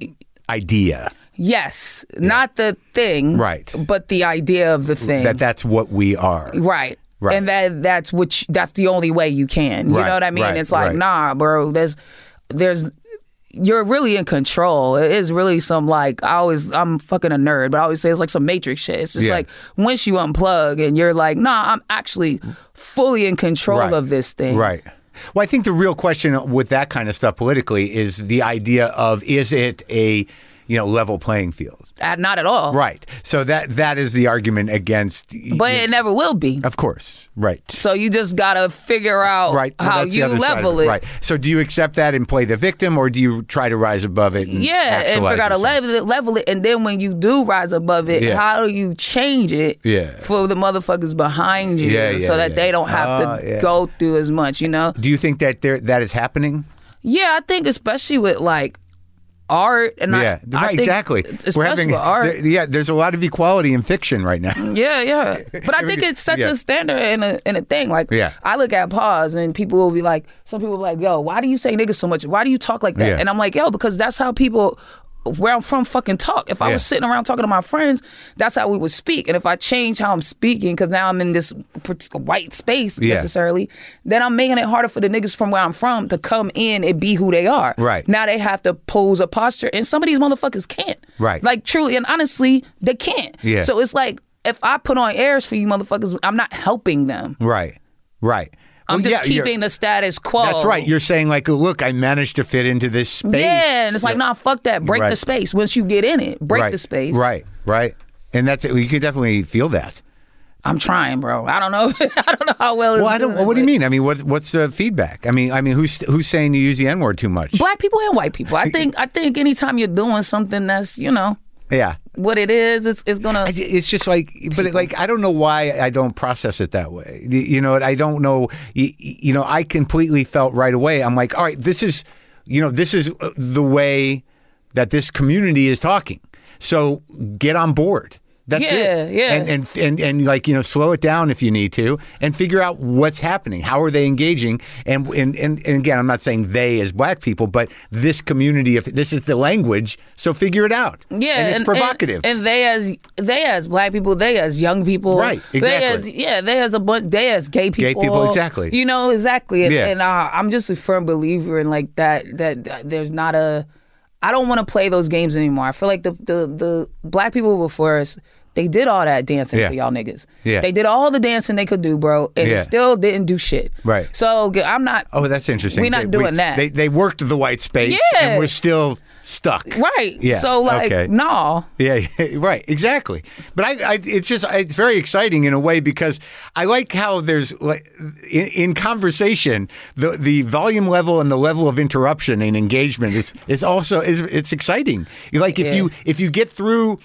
idea yes, not the thing, Right. But the idea of the thing. that that's what we are. Right. Right. And that that's which that's the only way you can. You Right, know what I mean? right, it's like, nah, bro, there's there's you're really in control. It is really some like I always I'm fucking a nerd, but I always say it's like some matrix shit. It's just Yeah. like once you unplug and you're like, nah, I'm actually fully in control Right. of this thing. Right. Well, I think the real question with that kind of stuff politically is the idea of is it a you know level playing field? Uh, not at all. Right. So that that is the argument against. But it never will be. of course, right. So you just gotta figure out Right. How that's you other side of level it. Right. So do you accept that and play the victim, or do you try to rise above it? And Yeah, and figure out to level it, level it, and then when you do rise above it, Yeah. how do you change it Yeah. for the motherfuckers behind you, Yeah, yeah, so that they don't have Ah, to yeah. go through as much? You know? Do you think that there that is happening? Yeah, I think especially with like art and I- yeah, I, right. think Exactly. Especially with art. there- yeah. There's a lot of equality in fiction right now. Yeah, yeah. But I think it sets Yeah. a standard in a in a thing. Like Yeah. I look at pause and people will be like, some people will be like, yo, why do you say niggas so much? Why do you talk like that? Yeah. And I'm like, yo, because that's how people where I'm from fucking talk. If I Yeah. was sitting around talking to my friends, that's how we would speak. And if I change how I'm speaking, because now I'm in this white space Yeah. necessarily, then I'm making it harder for the niggas from where I'm from to come in and be who they are. Right. Now they have to pose a posture, and some of these motherfuckers can't. Right. Like truly and honestly, they can't. Yeah. So it's like if I put on airs for you motherfuckers, I'm not helping them. Right. Right. I'm Well, just yeah, keeping the status quo. That's right. You're saying like, look, I managed to fit into this space. yeah, and it's like, nah, fuck that. Break Right. the space. Once you get in it, break right. the space. Right. Right. And that's you can definitely feel that. I'm trying, bro. I don't know. I don't know how well. It's Well, I don't. doing, What do you mean? I mean, what what's the feedback? I mean, I mean, who's who's saying you use the N word too much? Black people and white people. I think. I think anytime you're doing something that's you know Yeah. what it is, it's it's gonna. I It's just like, but it, like I don't know why I don't process it that way. Y- You know, I don't know. You, you know, I completely felt right away. I'm like, all right, this is, you know, this is uh, the way that this community is talking. So get on board. That's Yeah, it. yeah. And, and and and like you know, slow it down if you need to, and figure out what's happening. How are they engaging? And and and, and again, I'm not saying they as black people, but this community. If this is the language, so figure it out. Yeah, and it's provocative. And, they as they as black people, they as young people, Right, They as exactly. yeah, they as a bunch, they as gay people, Gay people, exactly. You know exactly, and, Yeah. and uh, I'm just a firm believer in like that, that. That there's not a. I don't want to play those games anymore. I feel like the the the black people before us. They did all that dancing Yeah. for y'all niggas. Yeah. They did all the dancing they could do, bro, and Yeah. it still didn't do shit. Right. So I'm not. Oh, that's interesting. We're not They- doing that. They they worked the white space, Yeah. and we're still stuck. Right. Yeah, So like, okay. no. Yeah, yeah, right, exactly. But I, I, it's just it's very exciting in a way because I like how there's like in, in conversation the the volume level and the level of interruption and engagement is is also is it's exciting. Like if Yeah. you if you get through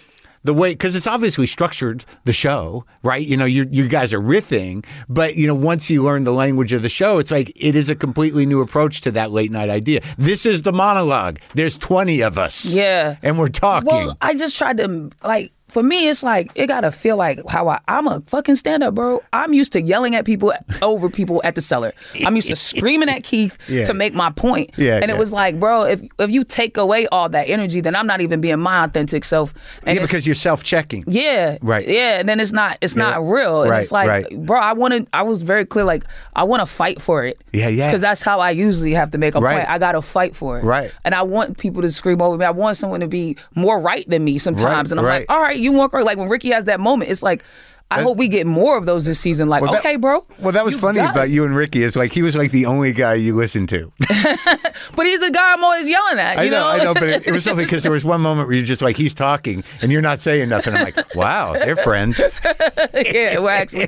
the way because it's obviously structured the show right you know you you guys are riffing but you know once you learn the language of the show it's like it is a completely new approach to that late night idea this is the monologue there's 20 of us Yeah. and we're talking Well, I just tried to like. For me, it's like it gotta feel like how I, I'm a fucking stand up, bro. I'm used to yelling at people over people at the cellar. I'm used to screaming at Keith Yeah. to make my point. Yeah, and yeah. it was like, bro, if if you take away all that energy, then I'm not even being my authentic self. And yeah, because you're self-checking yeah, Right. Yeah, and then it's not it's not real. And Right, it's like, right. bro, I wanted. I was very clear. Like, I want to fight for it. Yeah, yeah. Because that's how I usually have to make a Right. point. I got to fight for it. Right. And I want people to scream over me. I want someone to be more right than me sometimes. Right, and I'm like, all right, you want correct. Like when Ricky has that moment, it's like. I hope we get more of those this season. Like, Well, that- okay, bro. Well, that was funny about it. you and Ricky. Is like he was like the only guy you listened to. But he's a guy I'm always yelling at. I You know, know, I know, but it, it was something because there was one moment where you're just like he's talking and you're not saying nothing. I'm like, wow, they're friends. yeah, we're actually.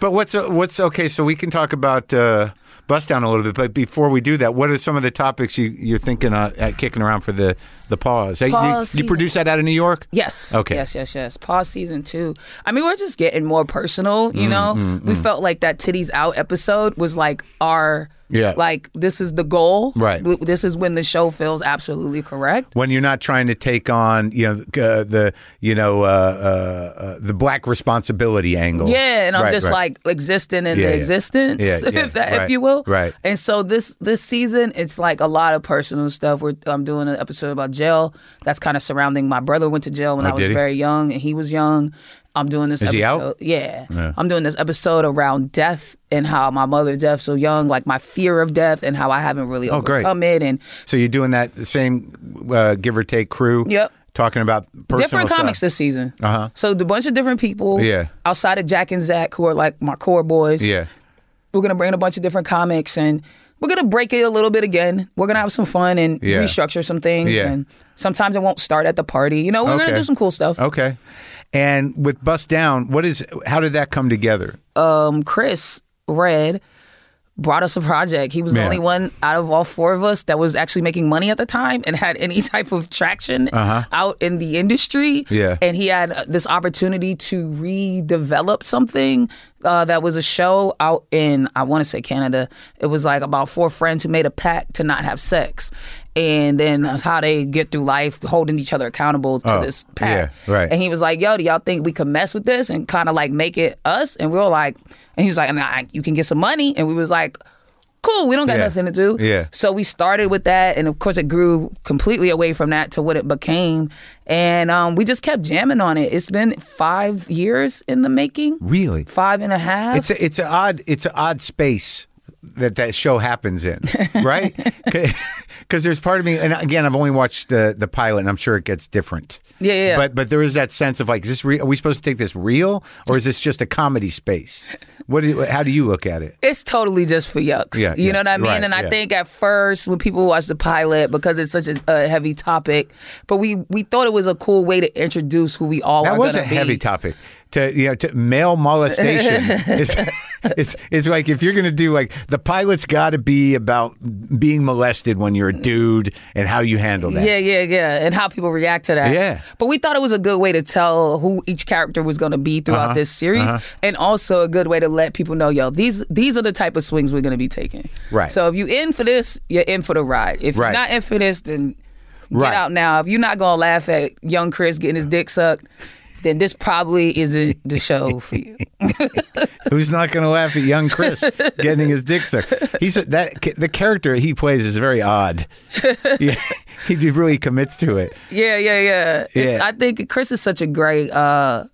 But what's uh, what's okay? So we can talk about. Uh, bust down a little bit. But before we do that, what are some of the topics you, you're thinking uh, at kicking around for the the pause? Hey, you- Pause you, produce that out of New York? Yes. Okay. Yes, yes, yes. Pause season two. I mean, we're just getting more personal, Mm, you know? we felt like that Titties Out episode was like our, Yeah. like, this is the goal. Right. This is when the show feels absolutely correct. When you're not trying to take on, you know, uh, the you know uh, uh, uh, the black responsibility angle. Yeah, and I'm Right, just right. like existing in Yeah, the yeah. existence, Yeah, yeah, if, that, right, if you will. right. And so this this season, it's like a lot of personal stuff. We're I'm doing an episode about jail. That's kind of surrounding my brother went to jail when Oh, I was very young, and he was young. I'm doing this. Is episode, he out? Yeah. Yeah. I'm doing this episode around death and how my mother death so young, like my fear of death, and how I haven't really Oh, great. overcome it, and So you're doing that the same uh, give or take crew. Yep. Talking about personal different stuff. comics this season. Uh-huh. So the bunch of different people. Yeah. Outside of Jak and Zach, who are like my core boys. Yeah. We're gonna bring in a bunch of different comics and we're gonna break it a little bit again. We're gonna have some fun and Yeah. restructure some things. Yeah. And sometimes it won't start at the party. You know, we're Okay. gonna do some cool stuff. Okay. And with Bust Down, what is? How did that come together? Um, Chris Redd brought us a project. He was the only one out of all four of us that was actually making money at the time and had any type of traction out in the industry. Uh-huh. Yeah. And he had uh, this opportunity to redevelop something uh, that was a show out in, I want to say Canada. It was like about four friends who made a pact to not have sex. And then that's how they get through life holding each other accountable to Oh, this pact. yeah, right. And he was like, "Yo, do y'all think we could mess with this and kind of like make it us?" And we were like, and he was like, "Nah, you can get some money." And we was like, "Cool, we don't got Yeah. nothing to do." Yeah. So we started with that, and of course, it grew completely away from that to what it became, and um, we just kept jamming on it. It's been five years in the making, Really? five and a half. It's a, it's an odd it's an odd space that that show happens in, right? Because there's part of me, and again, I've only watched the the pilot, and I'm sure it gets different. Yeah, yeah, yeah. But but there is that sense of like, is this real? Are we supposed to take this real, or is this just a comedy space? What? Do how do you look at it? it's totally just for yucks. Yeah, you yeah, know what I mean? right, and I yeah. think at first when people watch the pilot, because it's such a, a heavy topic, but we we thought it was a cool way to introduce who we all That are was a be. heavy topic. To you know, to male molestation. it's, it's it's like if you're gonna do like the pilot's got to be about being molested when you're a dude and how you handle that. Yeah, yeah, yeah, and how people react to that. Yeah. But we thought it was a good way to tell who each character was going to be throughout Uh-huh, this series, and also a good way to let people know, yo, these these are the type of swings we're going to be taking. Right. So if you in for this, you're in for the ride. If Right. you're not in for this, then get Right. out now. If you're not going to laugh at young Chris getting his dick sucked, then this probably isn't the show for you. Who's not going to laugh at young Chris getting his dick sucked? He's that the character he plays is very odd. Yeah, he really commits to it. Yeah, yeah, yeah. Yeah. I think Chris is such a great uh,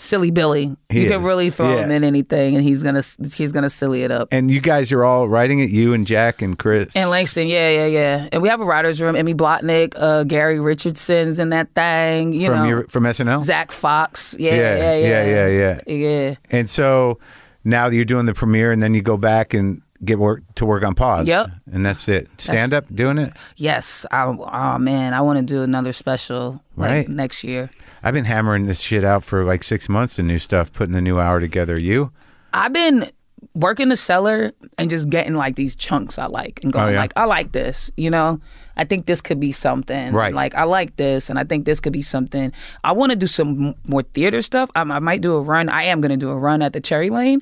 silly Billy. He you can really throw him in anything, and he's gonna he's gonna silly it up. And you guys are all writing it. You and Jak and Chris. And Langston, yeah, yeah, yeah. And we have a writers' room. Emmy Blotnick, uh, Gary Richardson's in that thing. You from know, your from SNL. Zach Fox. Yeah, Yeah, yeah, yeah, yeah, yeah, yeah. Yeah. And so now you're doing the premiere, and then you go back and get work to work on pause. Yep. And that's it. Stand up, doing it. Yes. I, oh man, I want to do another special like, Right. next year. I've been hammering this shit out for like six months. The new stuff, putting the new hour together. You? I've been working the cellar and just getting like these chunks I like and going Oh, yeah? like I like this, you know. I think this could be something. Right. Like I like this, and I think this could be something. I want to do some more theater stuff. I, I might do a run. I am going to do a run at the Cherry Lane,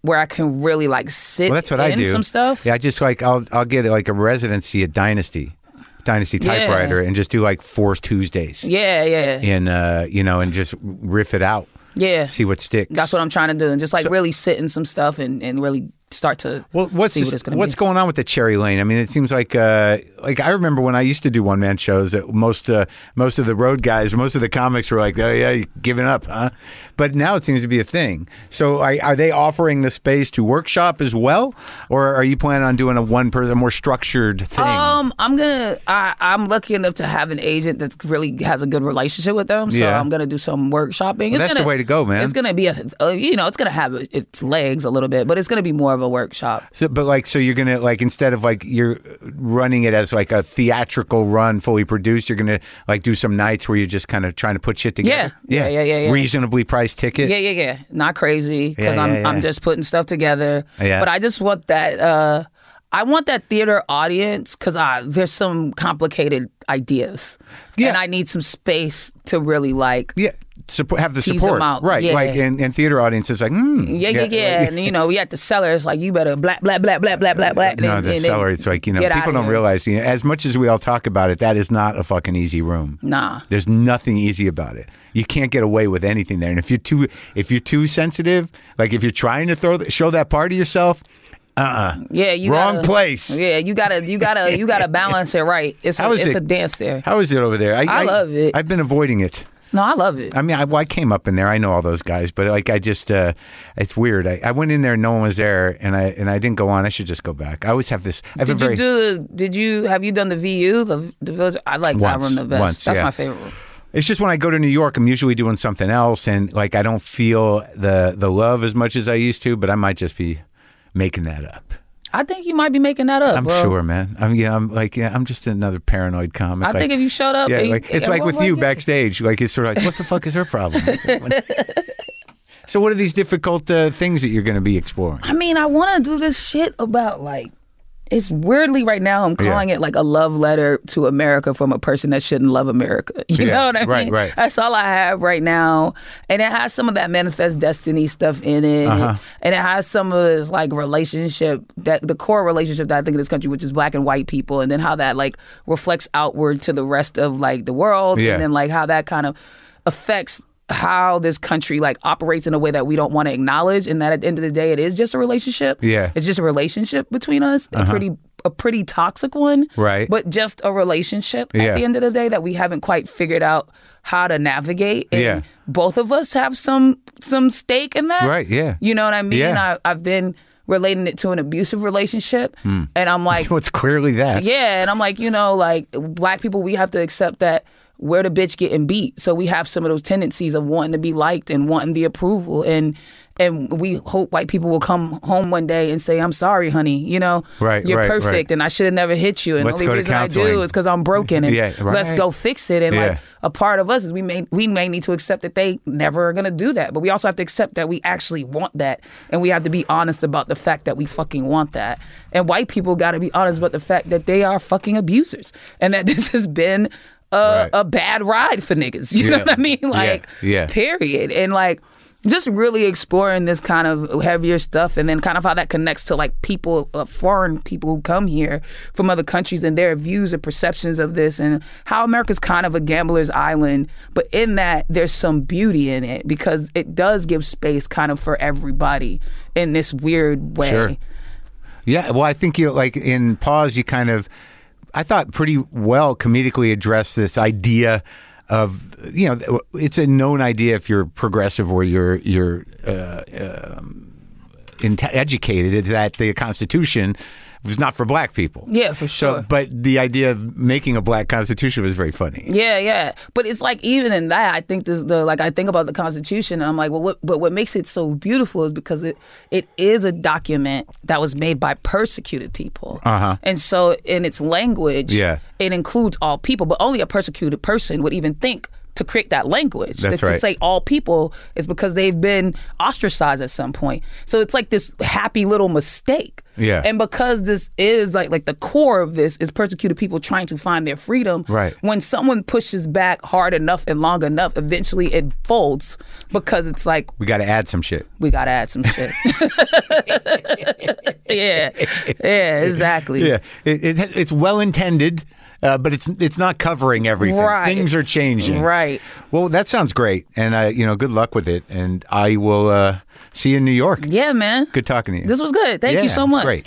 where I can really like sit Well, that's what in I do. some stuff. Yeah, I just like I'll I'll get like a residency at Dynasty, Dynasty Yeah. typewriter, and just do like four Tuesdays. Yeah, yeah, And uh, you know, and just riff it out. yeah. See what sticks. That's what I'm trying to do, and just like really sit in some stuff and, and really start to Well, what's see what it's going to what's be. going on with the Cherry Lane? I mean, it seems like uh, like I remember when I used to do one man shows that most uh, most of the road guys, most of the comics were like, "Oh yeah, you giving up, huh?" But now it seems to be a thing. So are, are they offering the space to workshop as well, or are you planning on doing a one person, more structured thing? Um, I'm gonna. I, I'm lucky enough to have an agent that's really has a good relationship with them. So Yeah. I'm gonna do some workshopping. It's that's the gonna- way to go, man. It's gonna be a, uh, you know, it's gonna have its legs a little bit, but it's gonna be more of a workshop. So, but like, so you're gonna like instead of like you're running it as like a theatrical run, fully produced, you're gonna like do some nights where you're just kind of trying to put shit together. Yeah. Yeah, yeah, yeah, yeah. Reasonably priced ticket. Yeah, yeah, yeah. Not crazy because Yeah, I'm yeah, I'm just putting stuff together. Yeah. But I just want that. uh I want that theater audience because there's some complicated ideas, Yeah. and I need some space to really like. Yeah, support, have the support, right? yeah. Like, and, and theater audiences like, hmm, Yeah, yeah, yeah, and you know, we at the cellar. It's like you better black, black, black, black, black, black, black. No, and- the and cellar. It's like you know, people don't realize. You know, as much as we all talk about it, that is not a fucking easy room. Nah. There's nothing easy about it. You can't get away with anything there. And if you're too, if you're too sensitive, like if you're trying to throw, show that part of yourself, uh, uh Yeah, you wrong gotta- place. Yeah, you gotta, you gotta, you gotta balance it right. It's a, it's it? a dance there. How is it over there? I love it. I've been avoiding it. No, I love it. I mean, I, well, I came up in there. I know all those guys, but like, I just, uh, it's weird. I, I went in there, and no one was there, and I and I didn't go on. I should just go back. I always have this. I have a Did very, you do the? Did you have you done the VU the the village? I like that Once, room the best. once, That's yeah. my favorite. It's just when I go to New York, I'm usually doing something else, and like I don't feel the the love as much as I used to. But I might just be making that up. I think you might be making that up, I'm bro. sure, man. I'm yeah. I'm like yeah. I'm just another paranoid comic. I like, think if you showed up, yeah, like it's like with you it. backstage. Like it's sort of like, what the fuck is her problem? so, what are these difficult uh, things that you're going to be exploring? I mean, I want to do this shit about like. It's weirdly right now. I'm calling it like a love letter to America from a person that shouldn't love America. You Yeah, know what I right, mean? right. That's all I have right now, and it has some of that manifest destiny stuff in it, Uh-huh. and it has some of this like relationship that the core relationship that I think in this country, which is black and white people, and then how that like reflects outward to the rest of like the world, Yeah. and then like how that kind of affects how this country like operates in a way that we don't want to acknowledge and that at the end of the day it is just a relationship Yeah. Uh-huh. it's just a relationship between us a pretty a pretty toxic one Right. but just a relationship Yeah. at the end of the day that we haven't quite figured out how to navigate and Yeah. both of us have some some stake in that Right, yeah. you know what i mean Yeah. I, i've been relating it to an abusive relationship Hmm. and i'm like So it's clearly that. yeah, and I'm like, you know, like black people, we have to accept that we're the bitch getting beat. So we have some of those tendencies of wanting to be liked and wanting the approval, and and we hope white people will come home one day and say, "I'm sorry, honey. You know, Right, you're right, perfect, right. and I should have never hit you. And Let's the only reason I do is because I'm broken, and Yeah, let's go fix it. And Yeah. like a part of us is we may we may need to accept that they never are gonna do that, but we also have to accept that we actually want that, and we have to be honest about the fact that we fucking want that. And white people got to be honest about the fact that they are fucking abusers, and that this has been a, Right. a bad ride for niggas. You know what I mean? Like, yeah. period. And like, just really exploring this kind of heavier stuff, and then kind of how that connects to like people, uh, foreign people who come here from other countries and their views and perceptions of this, and how America's kind of a gambler's island. But in that, there's some beauty in it because it does give space kind of for everybody in this weird way. Sure. Yeah, well, I think you like in pause. You kind of, I thought, pretty well comedically addressed this idea of you know it's a known idea if you're progressive or you're you're uh, um, educated that the Constitution was not for black people. Yeah, for So, sure. but the idea of making a black Constitution was very funny. Yeah, yeah. But it's like even in that, I think this, the like I think about the Constitution, and I'm like, well, what? But what makes it so beautiful is because it it is a document that was made by persecuted people, Uh-huh. and so in its language, Yeah. it includes all people, but only a persecuted person would even think to create that language. That's to, right. to say all people is because they've been ostracized at some point. So it's like this happy little mistake. Yeah. And because this is like like the core of this is persecuted people trying to find their freedom. Right. When someone pushes back hard enough and long enough, eventually it folds because it's like We got to add some shit. we gotta add some shit. yeah. Yeah, exactly. Yeah, it, it, it's well intended, uh, but it's it's not covering everything. Right. Things are changing. Right. Well, that sounds great, and uh, you know, good luck with it. And I will uh, see you in New York. Yeah, man. Good talking to you. This was good. Thank Yeah, you so much. Great.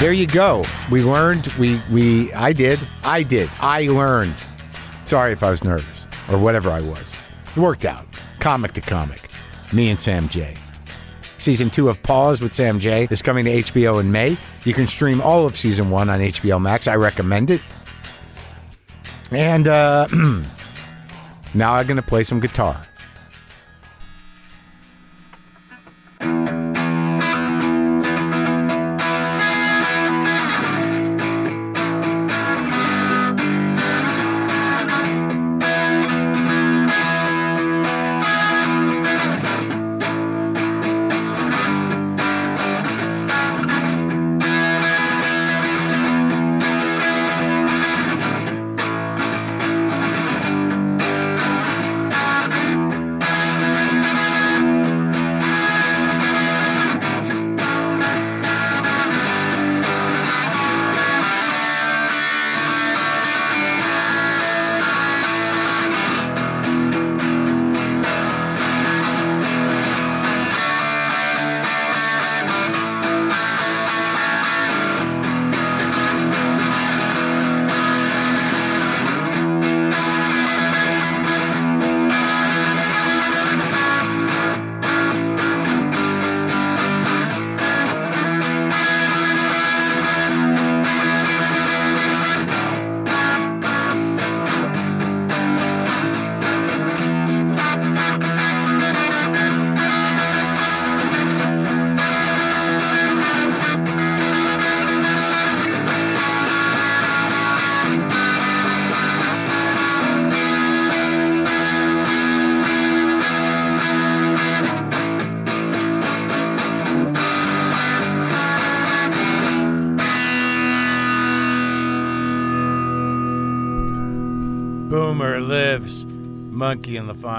There you go. We learned. We we. I did. I did. I learned. Sorry if I was nervous or whatever I was. It worked out. Comic to comic. Me and Sam Jay. Season two of Pause with Sam Jay is coming to HBO in May. You can stream all of season one on HBO Max. I recommend it. And uh, now I'm going to play some guitar.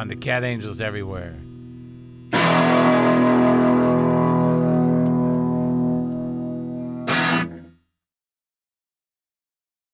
And LaFonda. Cat angels everywhere.